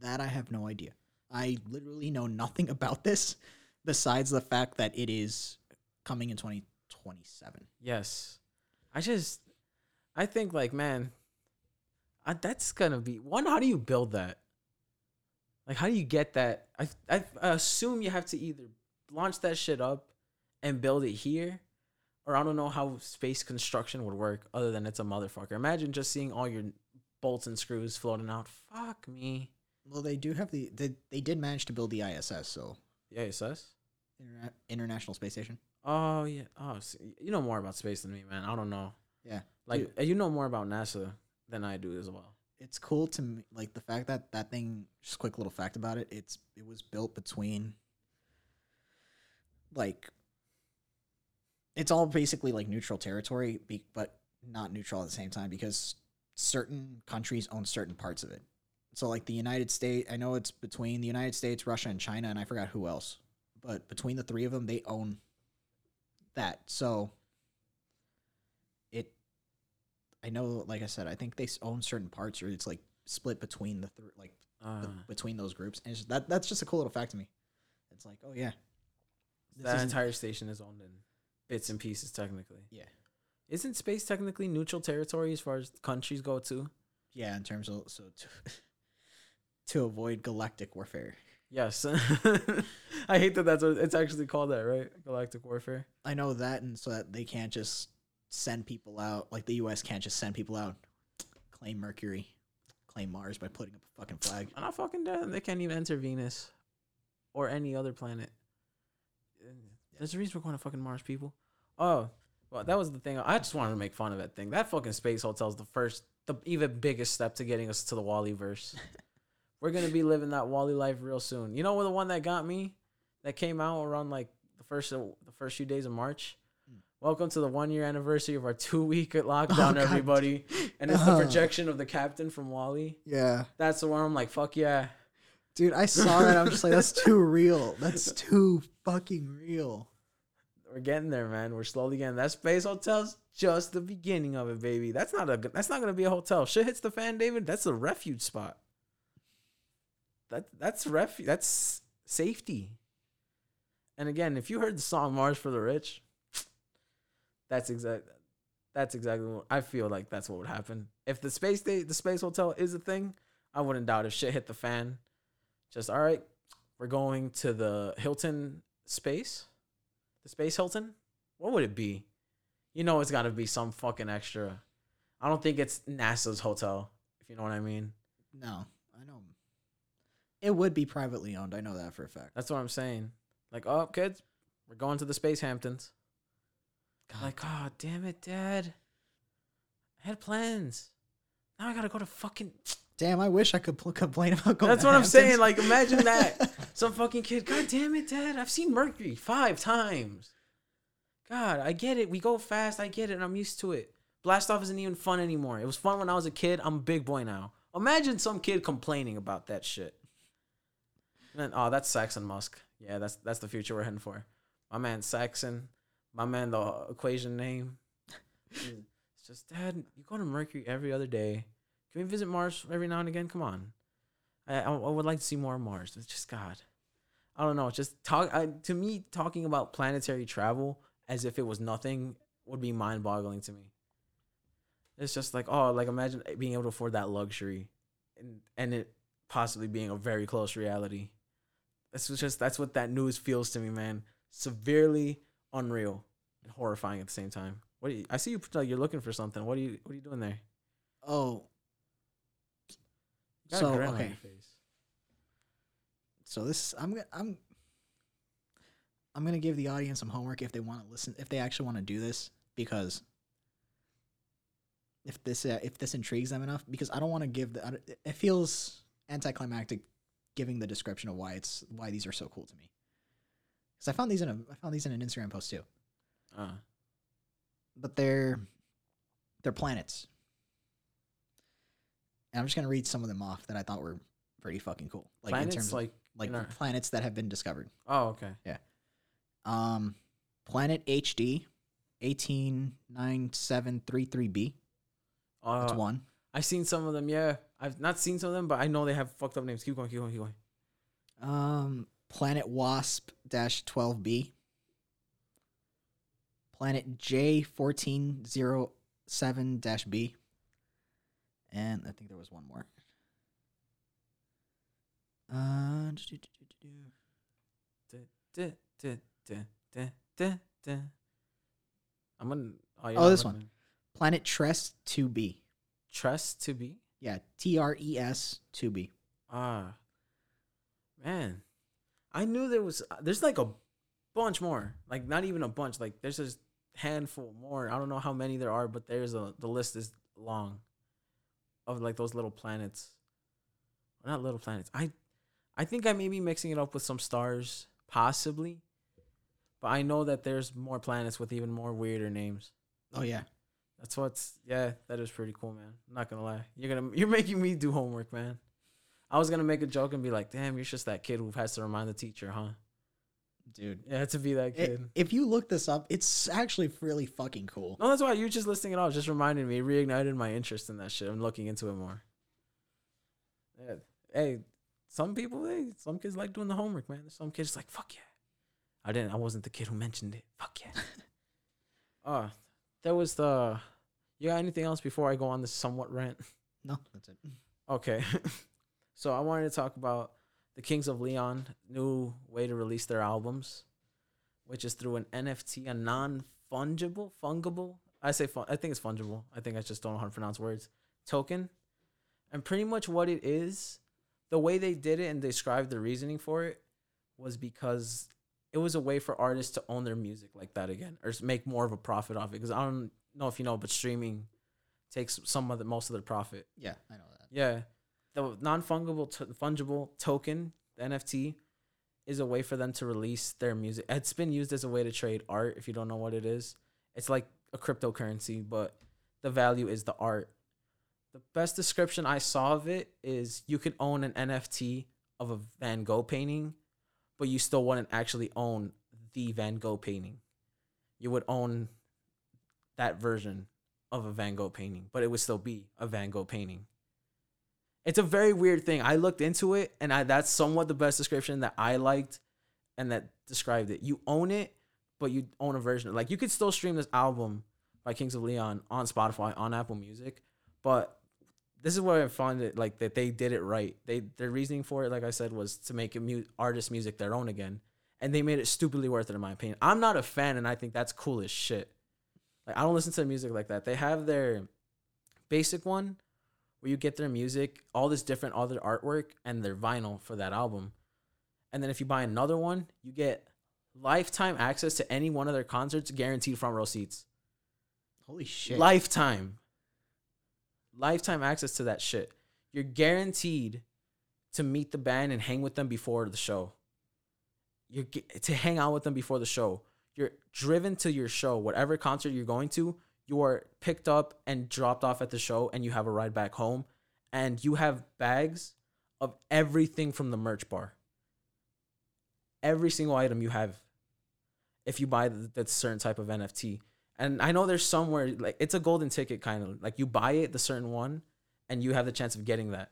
That I have no idea. I literally know nothing about this besides the fact that it is coming in 2027. Yes, I just, I think like man, I, that's gonna be one. How do you build that? Like, how do you get that? I I assume you have to either launch that shit up and build it here, or I don't know how space construction would work other than it's a motherfucker. Imagine just seeing all your bolts and screws floating out. Fuck me. Well, they do have the they, they did manage to build the ISS, so The ISS. Interna- International Space Station. Oh yeah. Oh, see, you know more about space than me, man. I don't know. Yeah. Like uh, you know more about NASA than I do as well. It's cool to me, like the fact that that thing. Just quick little fact about it. It's it was built between like it's all basically like neutral territory, but not neutral at the same time because certain countries own certain parts of it. So like the United States, I know it's between the United States, Russia, and China, and I forgot who else. But between the three of them, they own that. So I know, like I said, I think they own certain parts, or it's like split between the three, like Uh, the- between those groups, and just, that that's just a cool little fact to me. It's like, oh yeah, this that entire station is owned in bits and pieces, technically. yeah, Isn't space technically neutral territory as far as countries go too? yeah, in terms of so to, to avoid galactic warfare. Yes. I hate that that's what it's actually called that, right? Galactic warfare. I know that, and so that they can't just send people out. Like the U.S. can't just send people out, claim Mercury, claim Mars by putting up a fucking flag. I'm not fucking dead. They can't even enter Venus or any other planet. There's a reason we're going to fucking Mars, people. Oh, well, that was the thing. I just wanted to make fun of that thing. That fucking space hotel is the first, the even biggest step to getting us to the WALL-E verse. we're gonna be living that WALL-E life real soon. You know? The one that got me, that came out around like the first the first few days of March. Welcome to the one year anniversary of our two week lockdown, God. everybody. And it's the Uh. projection of the captain from WALL-E. Yeah, That's the one I'm like, fuck yeah. dude, I saw that. I'm just like, that's too real. That's too fucking real. We're getting there, man. We're slowly getting that space hotel's just the beginning of it, baby. That's not a that's not gonna be a hotel. Shit hits the fan, David. That's a refuge spot. That that's refuge. That's safety. And again, if you heard the song "Mars for the Rich," that's exact. That's exactly what I feel like. That's what would happen if the space day, the space hotel is a thing. I wouldn't doubt if shit hit the fan. Just all right, we're going to the Hilton space, the space Hilton. What would it be? You know, it's got to be some fucking extra. I don't think it's NASA's hotel. If you know what I mean. No, I know. It would be privately owned. I know that for a fact. That's what I'm saying. Like, oh, kids, we're going to the Space Hamptons. God, Like, oh, damn it, Dad. I had plans. Now I gotta go to fucking. damn, I wish I could pl- complain about going. That's what I'm Hamptons. saying. Like, imagine that. Some fucking kid. God damn it, Dad. I've seen Mercury five times. God, I get it. We go fast. I get it. And I'm used to it. Blast off isn't even fun anymore. It was fun when I was a kid. I'm a big boy now. Imagine some kid complaining about that shit. Man, oh, that's Saxon Musk. Yeah, that's that's the future we're heading for. My man Saxon. My man, the equation name. It's just, Dad, you go to Mercury every other day. Can we visit Mars every now and again? Come on. I, I, would like to see more of Mars. It's just God. I don't know. Just talk. I, to me, talking about planetary travel as if it was nothing would be mind-boggling to me. It's just like, oh, like imagine being able to afford that luxury, and and it possibly being a very close reality. That's just that's what that news feels to me, man. Severely unreal and horrifying at the same time. What do you, I see you like you're looking for something. What are you what are you doing there? Oh, So, okay. face. so this I'm gonna I'm I'm gonna give the audience some homework if they want to listen if they actually want to do this because if this uh, if this intrigues them enough because I don't want to give the it feels anticlimactic giving the description of why it's why these are so cool to me because I found these in a I found these in an Instagram post too Uh, but they're they're planets and I'm just gonna read some of them off that I thought were pretty fucking cool like in planets terms of like like our- planets that have been discovered oh okay. Yeah. Um, Planet HD, eighteen nine seven three three B. That's Uh, one. I've seen some of them. Yeah, I've not seen some of them, but I know they have fucked up names. Keep going. Keep going. Keep going. Um, Planet Wasp dash twelve B. Planet J fourteen zero seven dash B. And I think there was one more. Uh. I'm gonna. Oh, Oh, this one. Planet TrES two B. Trust to be. Yeah, T R E S two B. Ah, man, I knew there was. uh, There's like a bunch more. Like not even a bunch. Like there's a handful more. I don't know how many there are, but there's a. The list is long. Of like those little planets. Not little planets. I, I think I may be mixing it up with some stars, possibly. But I know that there's more planets with even more weirder names. Oh yeah. That's what's yeah, that is pretty cool, man. I'm not gonna lie. You're gonna you're making me do homework, man. I was gonna make a joke and be like, damn, you're just that kid who has to remind the teacher, huh? Dude. Yeah, to be that It- kid. if you look this up, it's actually really fucking cool. no, that's why you just listing it all just reminded me, reignited my interest in that shit. I'm looking into it more. Yeah. Hey, some people, hey, some kids like doing the homework, man. Some kids like, fuck yeah. I didn't I wasn't the kid who mentioned it. Fuck yeah. uh there was the you got anything else before I go on this somewhat rant? No, that's it. Okay. so I wanted to talk about the Kings of Leon new way to release their albums, which is through an NFT, a non-fungible, fungible. I say fun, I think it's fungible. I think I just don't know how to pronounce words. Token. And pretty much what it is, the way they did it and described the reasoning for it was because it was a way for artists to own their music like that again or make more of a profit off it because I don't know if you know but streaming takes some of the most of their profit. Yeah, I know that. Yeah, the non-fungible to- fungible token, the NFT, is a way for them to release their music. It's been used as a way to trade art. If you don't know what it is, it's like a cryptocurrency, but the value is the art. The best description I saw of it is you could own an NFT of a Van Gogh painting, but you still wouldn't actually own the Van Gogh painting. You would own that version of a Van Gogh painting, but it would still be a Van Gogh painting. It's a very weird thing. I looked into it, and I that's somewhat the best description that I liked, and that described it. You own it, but you own a version. Like you could still stream this album by Kings of Leon on Spotify on Apple Music, but this is where I found it like that they did it right. They their reasoning for it, like I said, was to make mu- artist music their own again, and they made it stupidly worth it in my opinion. I'm not a fan, and I think that's cool as shit. Like I don't listen to music like that. They have their basic one where you get their music, all this different all their artwork, and their vinyl for that album. And then if you buy another one, you get lifetime access to any one of their concerts, guaranteed front row seats. Holy shit. Lifetime. Lifetime access to that shit. You're guaranteed to meet the band and hang with them before the show. You're to hang out with them before the show. You're driven to your show, whatever concert you're going to. You are picked up and dropped off at the show, and you have a ride back home. And you have bags of everything from the merch bar. Every single item you have, if you buy that certain type of NFT. And I know there's somewhere like it's a golden ticket kind of like you buy it the certain one, and you have the chance of getting that.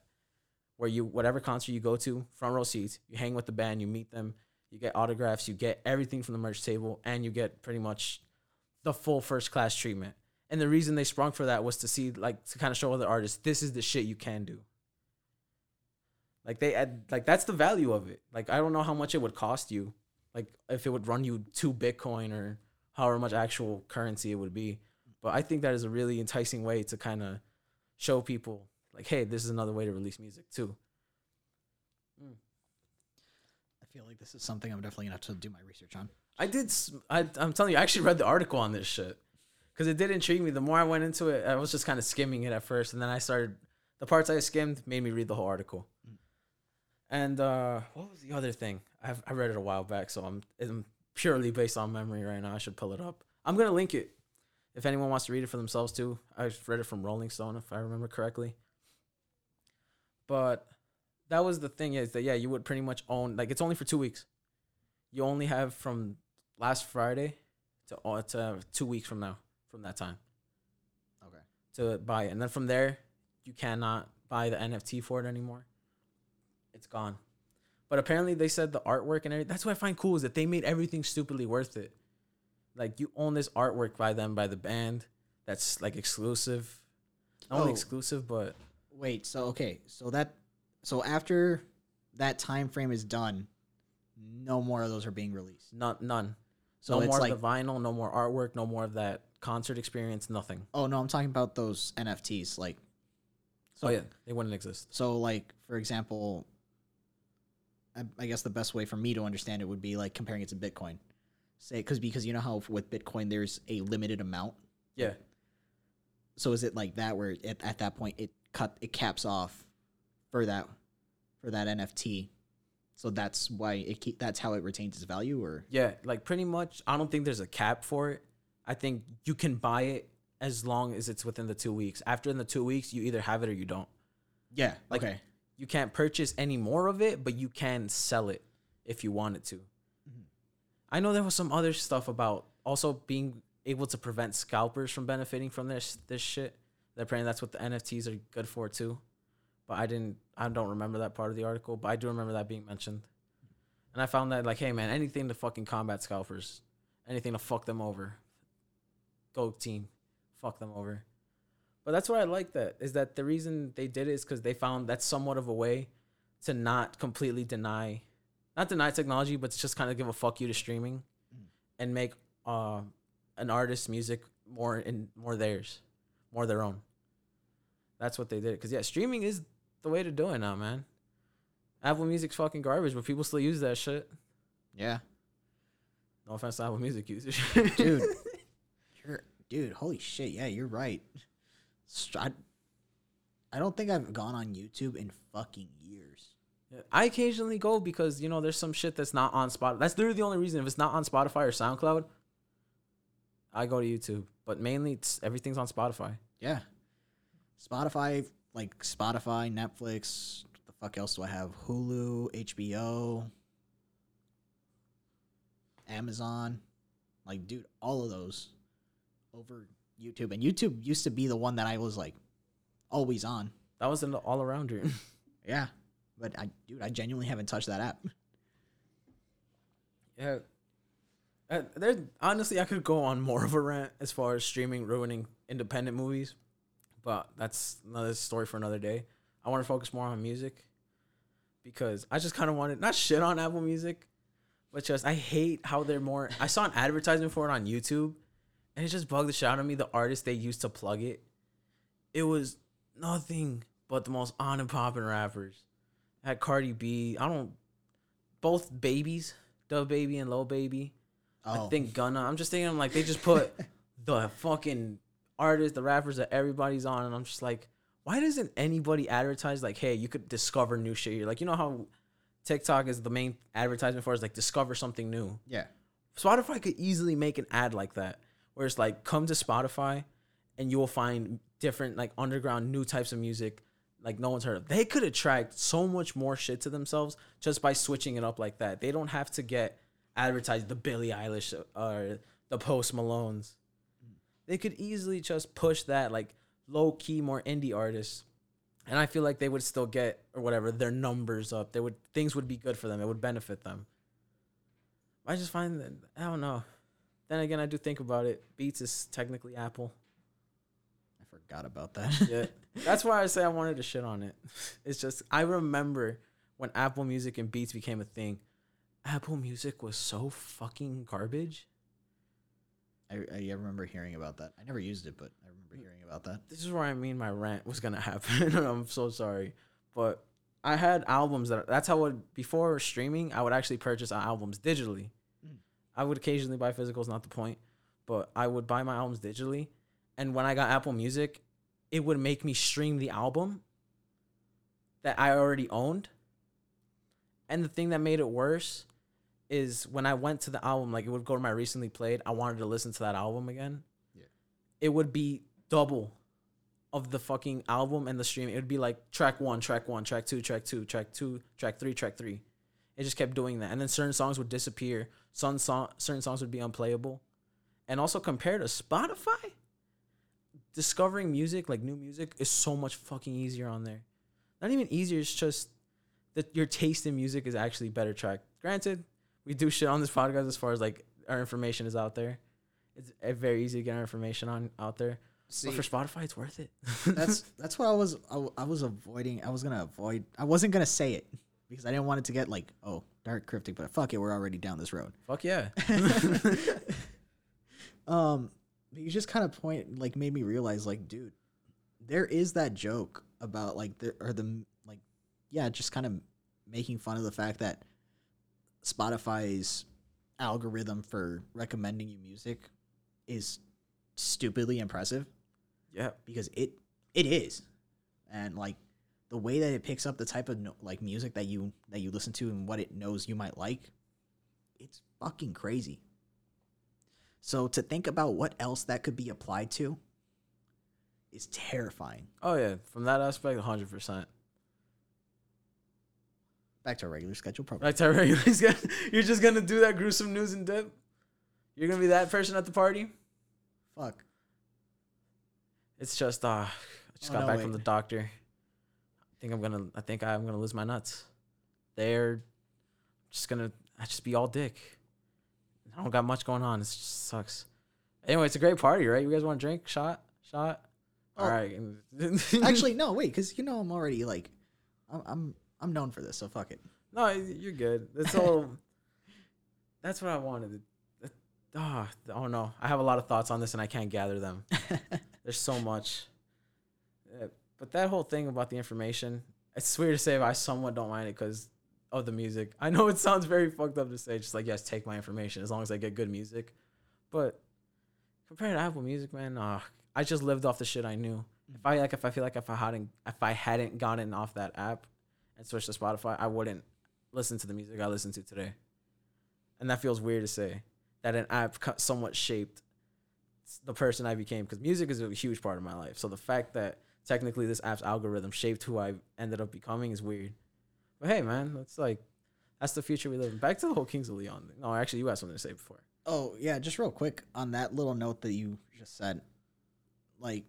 Where you whatever concert you go to, front row seats, you hang with the band, you meet them, you get autographs, you get everything from the merch table, and you get pretty much the full first class treatment. And the reason they sprung for that was to see like to kind of show other artists this is the shit you can do. Like they add like that's the value of it. Like I don't know how much it would cost you, like if it would run you two Bitcoin or however much actual currency it would be. But I think that is a really enticing way to kind of show people like, hey, this is another way to release music too. Hmm. I feel like this is something I'm definitely gonna have to do my research on. I did. I, am telling you, I actually read the article on this shit because it did intrigue me. The more I went into it, I was just kind of skimming it at first, and then I started. The parts I skimmed made me read the whole article. And uh, what was the other thing? I've, I read it a while back, so I'm, I'm purely based on memory right now. I should pull it up. I'm gonna link it if anyone wants to read it for themselves too. I read it from Rolling Stone, if I remember correctly. But that was the thing is that yeah, you would pretty much own like it's only for two weeks. You only have from last Friday to uh, to two weeks from now from that time Okay. to buy it, and then from there you cannot buy the NFT for it anymore. It's gone. But apparently they said the artwork and everything. That's what I find cool is that they made everything stupidly worth it. Like you own this artwork by them by the band that's like exclusive. Not only Oh. exclusive, but Wait. So okay. So that. So after that time frame is done, no more of those are being released. not none. So no it's more like of the vinyl, no more artwork, no more of that concert experience, nothing. oh no, I'm talking about those NFTs. Like So oh, yeah, they wouldn't exist. So, like for example, I, I guess the best way for me to understand it would be like comparing it to Bitcoin. Say, because because you know how with Bitcoin there's a limited amount. Yeah. So is it like that where it, at that point it cut it caps off for that for that NFT? So that's why it keep, that's how it retains its value, or Yeah, like pretty much. I don't think there's a cap for it. I think you can buy it as long as it's within the two weeks. After in the two weeks, you either have it or you don't. yeah, Like- okay, You can't purchase any more of it, but you can sell it if you wanted to. Mm-hmm. I know there was some other stuff about also being able to prevent scalpers from benefiting from this this shit. That apparently that's what the NFTs are good for too. But I didn't I don't remember that part of the article, but I do remember that being mentioned. And I found that like, hey man, anything to fucking combat scalpers. Anything to fuck them over. Go team. Fuck them over. But that's what I like that is that the reason they did it is because they found that's somewhat of a way to not completely deny, not deny technology, but to just kind of give a fuck you to streaming, and make uh, an artist's music more in more theirs, more their own. That's what they did. Cause yeah, streaming is the way to do it now, man. Apple Music's fucking garbage, but people still use that shit. yeah, No offense to Apple Music users, dude, dude, holy shit, yeah, you're right. I, I don't think I've gone on YouTube in fucking years. I occasionally go because you know there's some shit that's not on Spotify. That's literally the only reason. If it's not on Spotify or SoundCloud, I go to YouTube. But mainly, it's, everything's on Spotify. Yeah. Spotify, like Spotify, Netflix, what the fuck else do I have? Hulu, HBO, Amazon. Like, dude, all of those over YouTube. And YouTube used to be the one that I was like always on. That was an all around dream. Yeah. But I dude, I genuinely haven't touched that app. yeah. Uh, there, honestly, I could go on more of a rant as far as streaming ruining independent movies, but that's another story for another day. I want to focus more on music because I just kind of wanted not shit on Apple Music, but just I hate how they're more. I saw an advertisement for it on YouTube, and it just bugged the shit out of me. The artist they used to plug it, it was nothing but the most on and popping rappers. Had Cardi B. I don't. Both babies, DaBaby and Lil Baby. Oh. I think Gunna. I'm just thinking like they just put the fucking artists, the rappers that everybody's on, and I'm just like, why doesn't anybody advertise like, hey, you could discover new shit here? Like you know how TikTok is the main advertisement for is like discover something new. Yeah. Spotify could easily make an ad like that, where it's like, come to Spotify, and you will find different like underground new types of music like no one's heard of. They could attract so much more shit to themselves just by switching it up like that. They don't have to get advertised the Billie Eilish or the Post Malones. They could easily just push that like low key, more indie artists, and I feel like they would still get or whatever their numbers up. They would things would be good for them. It would benefit them. I just find that I don't know. Then again, I do think about it. Beats is technically Apple. I forgot about that. Yeah, that's why I say I wanted to shit on it. It's just I remember when Apple Music and Beats became a thing. Apple Music was so fucking garbage. I, I remember hearing about that. I never used it, but I remember hearing about that. this is where I mean my rant was gonna happen. I'm so sorry, but I had albums that that's how I would before streaming. I would actually purchase uh, albums digitally. I would occasionally buy physicals, not the point, but I would buy my albums digitally. And when I got Apple Music, it would make me stream the album that I already owned. And the thing that made it worse is when I went to the album, like it would go to my recently played. I wanted to listen to that album again. Yeah. It would be double of the fucking album and the stream. It would be like track one, track one, track two, track two, track two, track three, track three. It just kept doing that, and then certain songs would disappear. Some song, certain songs would be unplayable, and also compared to Spotify, discovering music like new music is so much fucking easier on there. Not even easier. It's just that your taste in music is actually better tracked. Granted, we do shit on this podcast as far as like our information is out there. It's very easy to get our information on out there. See, but for Spotify, it's worth it. that's that's what I was I, I was avoiding. I was gonna avoid. I wasn't gonna say it because I didn't want it to get like oh dark cryptic. But fuck it, we're already down this road. fuck yeah. um, you just kind of point like made me realize like, dude, there is that joke about like the or the like, yeah, just kind of making fun of the fact that Spotify's algorithm for recommending you music is stupidly impressive yeah. because it it is, and like the way that it picks up the type of no, like music that you that you listen to and what it knows you might like, it's fucking crazy. So to think about what else that could be applied to is terrifying. Oh yeah. From that aspect, hundred percent. Back to our regular schedule program. Like Tyra, you're just gonna- you're just gonna do that gruesome news and dip. You're gonna be that person at the party. Fuck. It's just uh, I just Oh, got no, back wait. from the doctor. I think I'm gonna. I think I'm gonna lose my nuts. They're just gonna. I just be all dick. I don't got much going on. It just sucks. Anyway, it's a great party, right? You guys want to drink? Shot? Shot? Oh. All right. Actually, no, wait, because you know I'm already like, I'm I'm I'm known for this, so fuck it. no, you're good. That's all. that's what I wanted. That- Ah, oh no, I have a lot of thoughts on this and I can't gather them. There's so much. But that whole thing about the information, it's weird to say, but I somewhat don't mind it because of the music. I know it sounds very fucked up to say, just like, yes, take my information as long as I get good music. But compared to Apple Music, man, uh, I just lived off the shit I knew. If I like, if I feel like if I hadn't, if I hadn't gotten off that app and switched to Spotify, I wouldn't listen to the music I listen to today. And that feels weird to say that an app somewhat shaped the person I became because music is a huge part of my life. So the fact that technically this app's algorithm shaped who I ended up becoming is weird. But hey, man, that's like that's the future we live in. Back to the whole Kings of Leon thing. No, actually, you had something to say before. Oh yeah, just real quick on that little note that you just said. Like,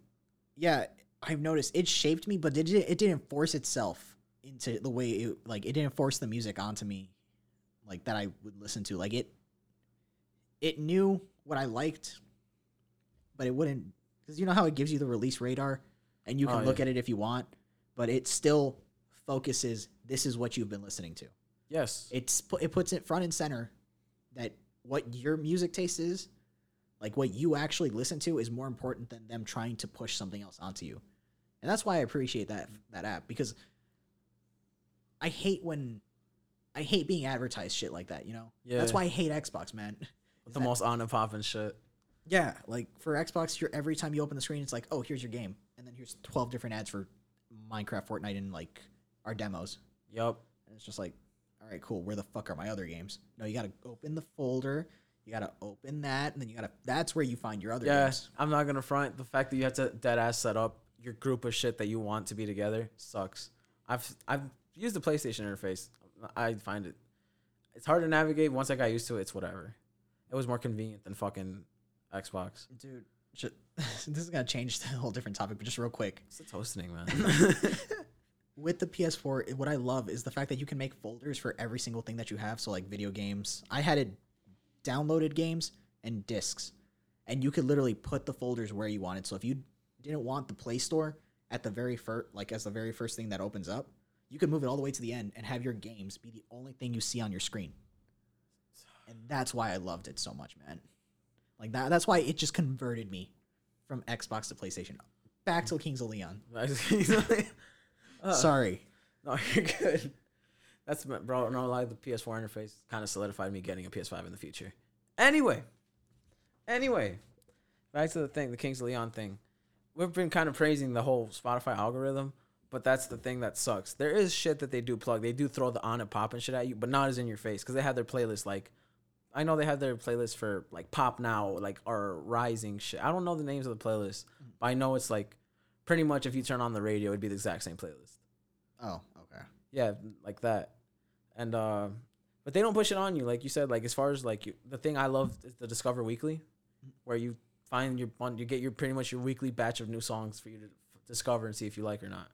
yeah, I've noticed it shaped me, but it it didn't force itself into the way it like it didn't force the music onto me, like that I would listen to. Like it, it knew what I liked, but it wouldn't because you know how it gives you the release radar, and you can Oh, look yeah. at it if you want, but it still focuses. This is what you've been listening to Yes. it's it puts it front and center that what your music taste is like what you actually listen to is more important than them trying to push something else onto you and that's why i appreciate that that app because i hate when i hate being advertised shit like that you know that's why i hate xbox man the most on and popping shit. yeah like for xbox you're every time you open the screen it's like oh here's your game and then here's 12 different ads for minecraft fortnite and like our demos Yup. And it's just like, all right, cool. Where the fuck are my other games? No, you gotta open the folder. You gotta open that, and then you gotta. That's where you find your other Yeah, games. I'm not gonna front. The fact that you have to dead ass set up your group of shit that you want to be together sucks. I've I've used the PlayStation interface. I find it it's hard to navigate. Once I got used to it, it's whatever. It was more convenient than fucking Xbox. Dude, shit. this is gonna change the whole different topic, but just real quick. It's the toasting, man. With the PS4, what I love is the fact that you can make folders for every single thing that you have. So like video games, I had it downloaded games and discs, and you could literally put the folders where you wanted. So if you didn't want the Play Store at the very first, like as the very first thing that opens up, you could move it all the way to the end and have your games be the only thing you see on your screen. And that's why I loved it so much, man. Like that. That's why it just converted me from Xbox to PlayStation. Back to Kings of Leon. Uh, Sorry. No, you're good. That's bro. No lie, the PS4 interface kind of solidified me getting a PS5 in the future. Anyway, anyway, back to the thing, the Kings of Leon thing. We've been kind of praising the whole Spotify algorithm, but that's the thing that sucks. There is shit that they do plug. They do throw the on and pop and shit at you, but not as in your face because they have their playlist. Like, I know they have their playlist for like pop now, like or rising shit. I don't know the names of the playlist, but I know it's like pretty much if you turn on the radio, it'd be the exact same playlist. Oh, okay. Yeah, like that. And uh but they don't push it on you like you said like as far as like you, the thing I love is the Discover Weekly where you find your you get your pretty much your weekly batch of new songs for you to discover and see if you like or not.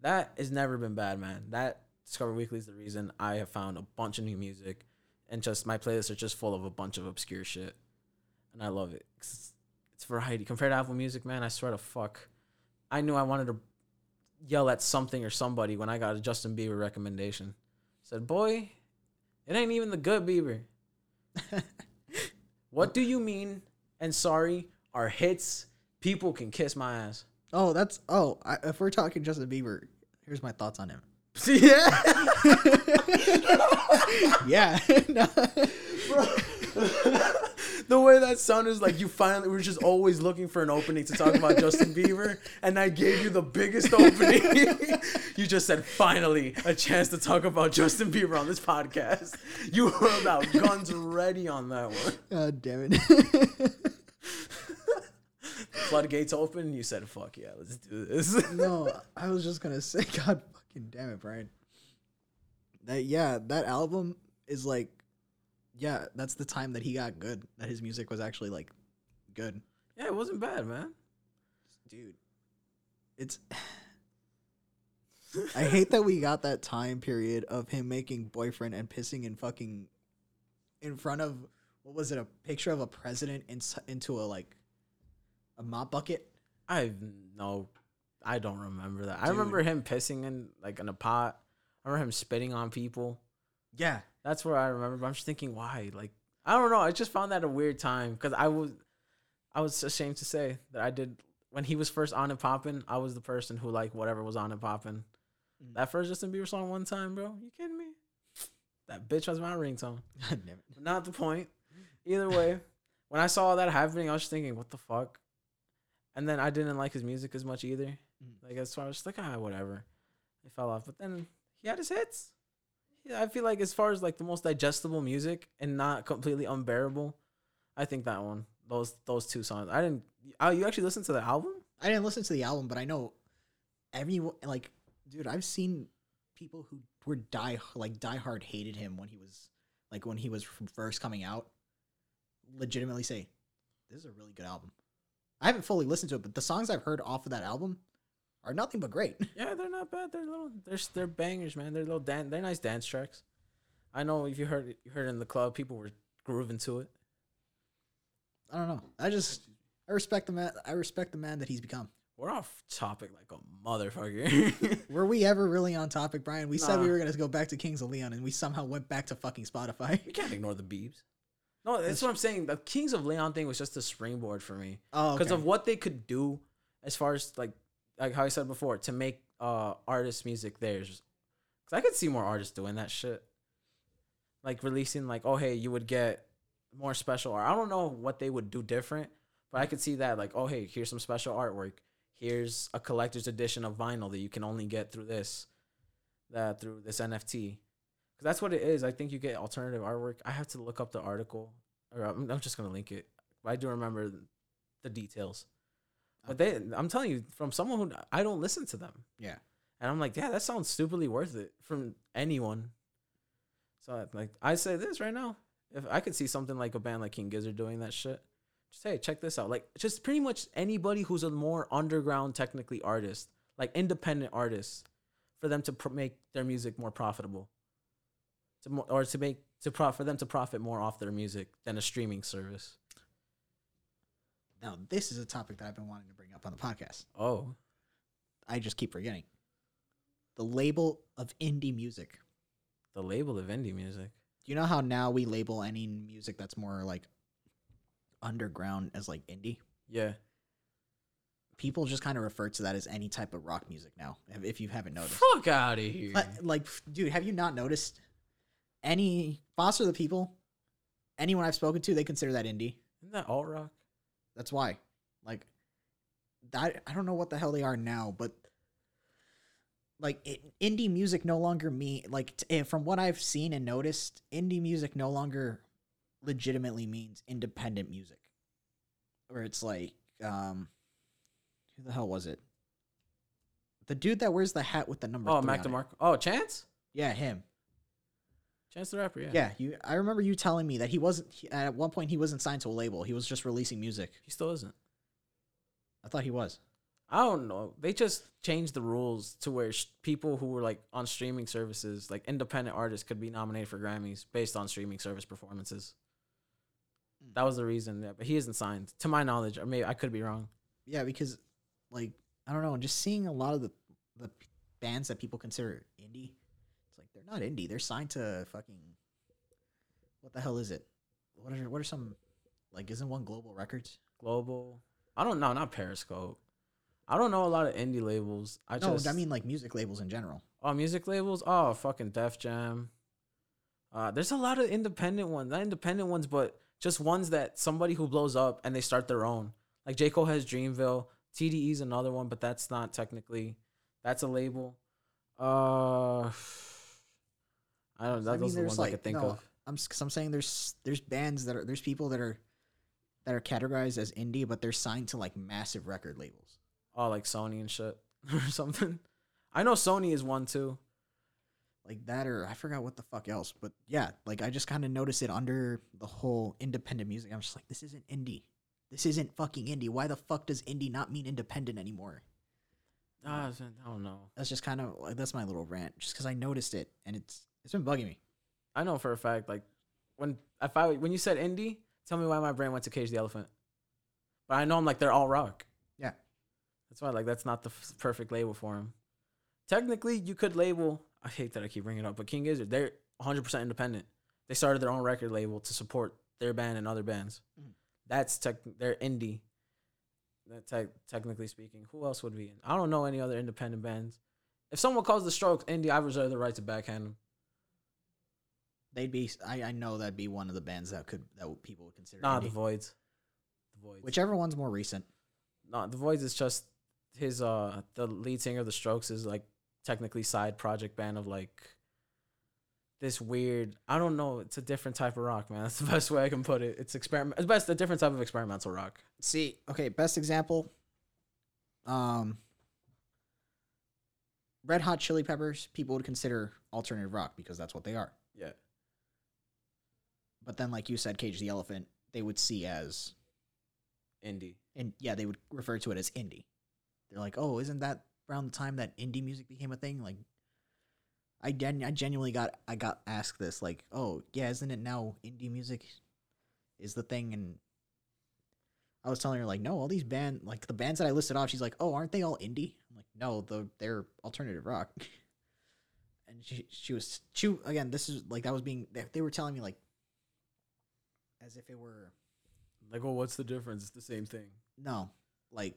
That has never been bad, man. That Discover Weekly is the reason I have found a bunch of new music and just my playlists are just full of a bunch of obscure shit. And I love it. It's, it's variety. Compared to Apple Music, man, I swear to fuck. I knew I wanted to yell at something or somebody when I got a Justin Bieber recommendation. Said, "Boy, it ain't even the good Bieber. what do you mean?" And sorry, are hits. People can kiss my ass. Oh, that's oh. I, if we're talking Justin Bieber, here's my thoughts on him. Yeah, yeah. no. the way that sounded is like you finally were just always looking for an opening to talk about Justin Bieber, and I gave you the biggest opening. you just said finally a chance to talk about Justin Bieber on this podcast. You held out guns ready on that one. God damn it. Floodgates open. You said, "Fuck yeah, let's do this." no, I was just gonna say, God fucking damn it, Brian. That yeah, that album is like, yeah, that's the time that he got good. That his music was actually like good, yeah, it wasn't bad, man. dude. It's. I hate that we got that time period of him making boyfriend and pissing and fucking, in front of what was it? A picture of a president in, into a like, a mop bucket. I have no, I don't remember that. I remember him pissing in like in a pot. I remember him spitting on people. Yeah, That's where I remember. But I'm just thinking, why? Like, I don't know. I just found that a weird time because I was, I was ashamed to say that I did when he was first on and popping. I was the person who like whatever was on and popping. Mm. That first Justin Bieber song one time, bro. You kidding me? That bitch was my ringtone. God damn it. But not the point. Either way, when I saw that happening, I was just thinking, what the fuck? And then I didn't like his music as much either. Mm. Like so I was just like, ah, whatever. It fell off. But then he had his hits. Yeah, I feel like as far as like the most digestible music and not completely unbearable, I think that one. Those those two songs. I didn't. Oh, you actually listened to the album? I didn't listen to the album, but I know everyone like, dude, I've seen people who were die like diehard hated him when he was like when he was first coming out. Legitimately say, this is a really good album. I haven't fully listened to it, but the songs I've heard off of that album are nothing but great. Yeah, they're not bad. They're little. They're they're bangers, man. They're little dan. They're nice dance tracks. I know if you heard it, you heard it in the club, people were grooving to it. I don't know. I just I respect the man. I respect the man that he's become. We're off topic like a motherfucker. Were we ever really on topic, Brian? We said we were gonna go back to Kings of Leon, and we somehow went back to fucking Spotify. you can't ignore the Beebs. No, that's That's- what I'm saying. The Kings of Leon thing was just a springboard for me Oh, because okay. of what they could do, as far as like like how I said before, to make uh artist music theirs. Cause I could see more artists doing that shit, like releasing like oh hey you would get more special art. I don't know what they would do different, but I could see that like oh hey here's some special artwork. Here's a collector's edition of vinyl that you can only get through this, that through this NFT. Cause that's what it is. I think you get alternative artwork. I have to look up the article, or I'm, I'm just gonna link it. But I do remember the details. But they, I'm telling you, from someone who I don't listen to them, yeah. and I'm like, yeah, that sounds stupidly worth it from anyone. So like, I say this right now, if I could see something like a band like King Gizzard doing that shit, just hey, check this out. Like, just pretty much anybody who's a more underground, technically artist, like independent artists, for them to pr- make their music more profitable, to or to make to pro- for them to profit more off their music than a streaming service. Now, this is a topic that I've been wanting to bring up on the podcast. Oh, I just keep forgetting. The label of indie music. the label of indie music. You know how now we label any music that's more like underground as like indie. Yeah. People just kind of refer to that as any type of rock music now. If, if you haven't noticed, Fuck out of here. But, like, dude, have you not noticed? Any Foster the People, anyone I've spoken to, they consider that indie. Isn't that alt rock? That's why. Like that I don't know what the hell they are now, but like it, indie music no longer mean like t- from what I've seen and noticed, indie music no longer legitimately means independent music. Where it's like um who the hell was it? The dude that wears the hat with the number Oh, Mac. DeMarco. Oh, Chance? Yeah, him. Chance the rapper, yeah. Yeah, you. I remember you telling me that he wasn't. He, at one point, he wasn't signed to a label. He was just releasing music. He still isn't. I thought he was. I don't know. They just changed the rules to where sh- people who were like on streaming services, like independent artists, could be nominated for Grammys based on streaming service performances. Mm. That was the reason. Yeah, but he isn't signed, to my knowledge. Or maybe I could be wrong. Yeah, because like I don't know, just seeing a lot of the the bands that people consider indie, it's like they're not indie. They're signed to fucking what the hell is it? What are what are some like? Isn't one Global Records? Global. I don't know. Not Periscope. I don't know a lot of indie labels. I no, just I mean like music labels in general. Oh, music labels? Oh, fucking Def Jam. Uh, there's a lot of independent ones. Not independent ones, but just ones that somebody who blows up and they start their own. Like J. Cole has Dreamville. TDE's another one, but that's not technically that's a label. Uh I don't know. I Those mean, are the ones I like could think no, of. I'm I'm saying there's there's bands that are there's people that are that are categorized as indie, but they're signed to like massive record labels. Oh, like Sony and shit or something. I know Sony is one too. like that or I forgot what the fuck else. But yeah, like I just kind of noticed it under the whole independent music. I'm just like, this isn't indie. This isn't fucking indie. Why the fuck does indie not mean independent anymore? Ah, I don't know. That's just kind of like that's my little rant, just because I noticed it and it's it's been bugging me. I know for a fact, like when if I when you said indie, tell me why my brain went to Cage the Elephant. But I know I'm like they're all rock. Yeah. That's why like that's not the f- perfect label for him. Technically, you could label. I hate that I keep bringing it up, but King Gizzard, they're 100 percent independent. They started their own record label to support their band and other bands. Mhm. That's tech. They're indie. That tech, technically speaking, who else would be in? I don't know any other independent bands. If someone calls the Strokes indie, I reserve the right to backhand them. They'd be. I, I know that'd be one of the bands that could that people would consider. Nah, indie. the Voidz. The Voidz. Whichever one's more recent. no, the Voidz is just his uh the lead singer of the Strokes is like technically side project band of like this weird I don't know, it's a different type of rock, man. That's the best way I can put it. It's experiment it's best a different type of experimental rock. See, okay, best example. Um, Red Hot Chili Peppers, people would consider alternative rock because that's what they are. Yeah. But then, like you said, Cage the Elephant, they would see as, Indie. and yeah, they would refer to it as indie. They're like, oh, isn't that around the time that indie music became a thing? Like, I gen- I genuinely got I got asked this, like, oh yeah, isn't it now indie music is the thing? And I was telling her like, no, all these band like the bands that I listed off, she's like, oh, aren't they all indie? I'm like, no, the they're alternative rock. and she she was she again. This is like that was being they, they were telling me like as if it were Like, well, what's the difference? It's the same thing. no like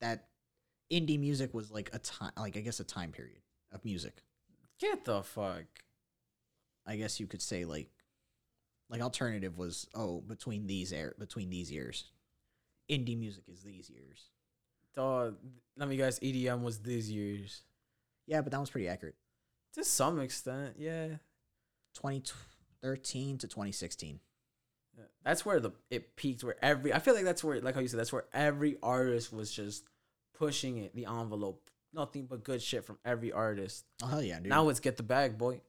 that indie music was like a time like I guess a time period of music. Get the fuck. I guess you could say like like alternative was oh between these air between these years. Indie music is these years. Dog, let me guess, EDM was these years. Yeah, but that was pretty accurate. To some extent, yeah. 2013 to 2016. That's where the it peaked. Where every I feel like that's where like how you said that's where every artist was just pushing it the envelope. Nothing but good shit from every artist. Oh hell yeah, dude. Now it's get the bag, boy.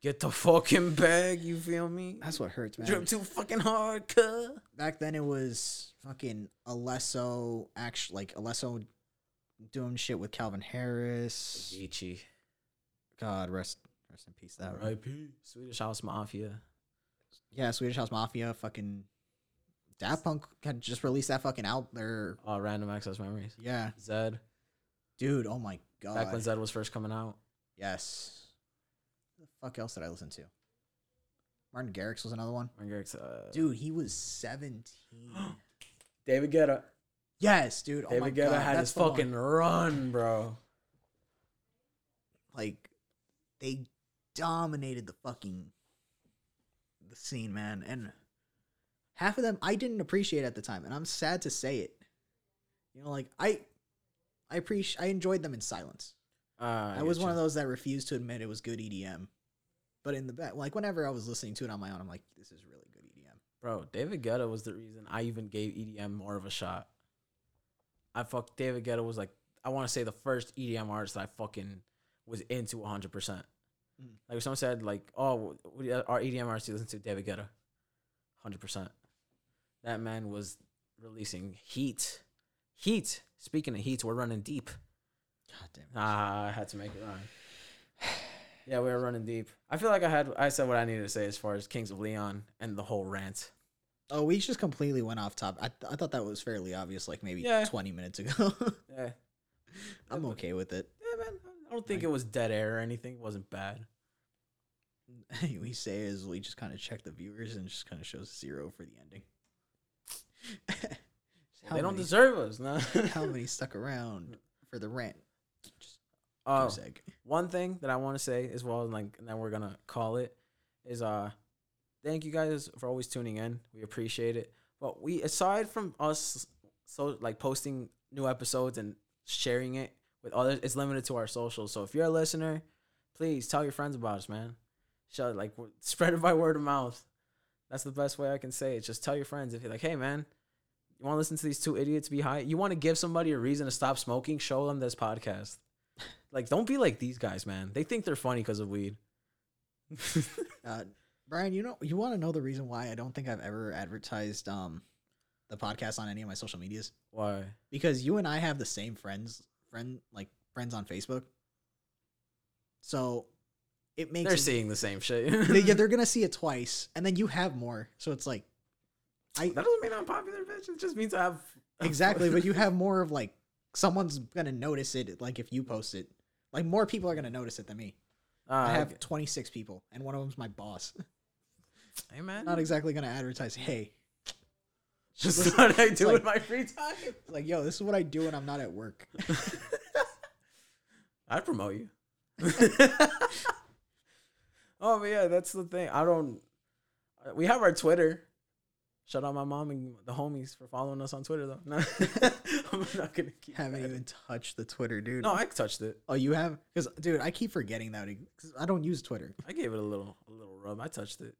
Get the fucking bag. You feel me? that's what hurts, man. Drip too fucking hard, cuh. Back then it was fucking Alesso actually like Alesso doing shit with Calvin Harris. Avicii. God rest rest in peace that. right? Swedish House Mafia. Yeah, Swedish House Mafia fucking Daft Punk had just released that fucking out there. Uh, Random Access Memories. Yeah, Zedd. dude. Oh my god. Back when Zedd was first coming out. Yes. The fuck else did I listen to? Martin Garrix was another one. Martin Garrix, uh, Dude, he was 17. David Guetta. yes, dude. Oh my David Guetta God, had his the one. fucking run, bro. like they dominated the fucking the scene, man. And half of them I didn't appreciate at the time, and I'm sad to say it. You know, like I I appreciate I enjoyed them in silence. Uh, I was one of those that refused to admit it was good EDM. But in the back, like whenever I was listening to it on my own, I'm like, this is really good EDM. Bro, David Guetta was the reason I even gave EDM more of a shot. I fuck David Guetta was like I want to say the first EDM artist that I fucking was into 100. percent Mm. Like if someone said like, "Oh, what do you- our EDM artist listen to?" David Guetta, 100. percent That man was releasing heat, heat. Speaking of heat, we're running deep. God damn. It. Ah, I had to make it rhyme. Yeah, we were running deep. I feel like I had I said what I needed to say as far as Kings of Leon and the whole rant. Oh, we just completely went off top. I, th- I thought that was fairly obvious, like maybe Yeah. 20 minutes ago. Yeah. I'm okay with it. Yeah, man. I don't think Like- it was dead air or anything. It wasn't bad. we say is we just kind of check the viewers and just kind of shows zero for the ending. they don't deserve us, no. how many stuck around for the rant? Just Oh, egg. one thing that I want to say as well, and like, and then we're gonna call it, is uh, thank you guys for always tuning in. We appreciate it. But we, aside from us, so like posting new episodes and sharing it with others, it's limited to our socials. So if you're a listener, please tell your friends about us, man. Show like spread it by word of mouth. That's the best way I can say it. Just tell your friends if you're like, hey, man. You want to listen to these two idiots be high? You want to give somebody a reason to stop smoking? Show them this podcast. Like, don't be like these guys, man. They think they're funny because of weed. Uh, Brian, you know, you want to know the reason why I don't think I've ever advertised um the podcast on any of my social medias Why? because you and I have the same friends, friend like friends on Facebook. So it makes They're it- seeing the same shit. they, yeah, they're gonna see it twice, and then you have more. So it's like, I that doesn't mean I'm popular, bitch. It just means I have exactly, but you have more of like someone's gonna notice it. Like if you post it, like more people are gonna notice it than me. Uh, I have 26 people, and one of them's my boss. Hey man, Not exactly gonna advertise. Hey, just what I do like- in my free time. like yo, this is what I do when I'm not at work. I'd promote you. oh, but yeah, that's the thing. I don't. We have our Twitter. Shout out my mom and the homies for following us on Twitter, though. No, I'm not gonna keep. Haven't even touched the Twitter, dude. No, I touched it. Oh, you have? Because dude, I keep forgetting that because I don't use Twitter. I gave it a little, a little rub. I touched it.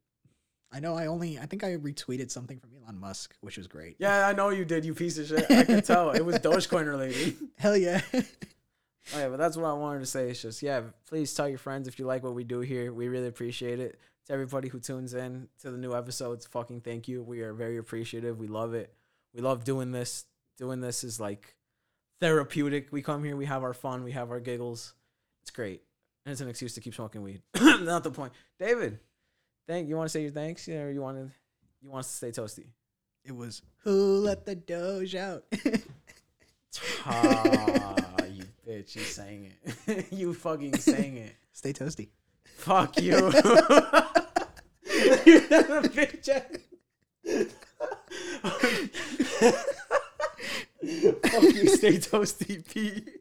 I know I only I think I retweeted something from Elon Musk, which was great. Yeah, I know you did. You piece of shit. I can tell. It was Dogecoin related. Hell yeah. Oh, yeah, but that's what I wanted to say. It's just, yeah, please tell your friends if you like what we do here. We really appreciate it. To everybody who tunes in to the new episodes, fucking thank you. We are very appreciative. We love it. We love doing this. Doing this is like therapeutic. We come here, we have our fun, we have our giggles. It's great. And it's an excuse to keep smoking weed. Not the point. David, thank you want to say your thanks? Yeah, or you want to you want us to stay toasty? it was who let the doge out. Ah, you bitch, you sang it. you fucking sang it. Stay toasty. Fuck you. you bitch. Fuck you, stay toasty, Pete.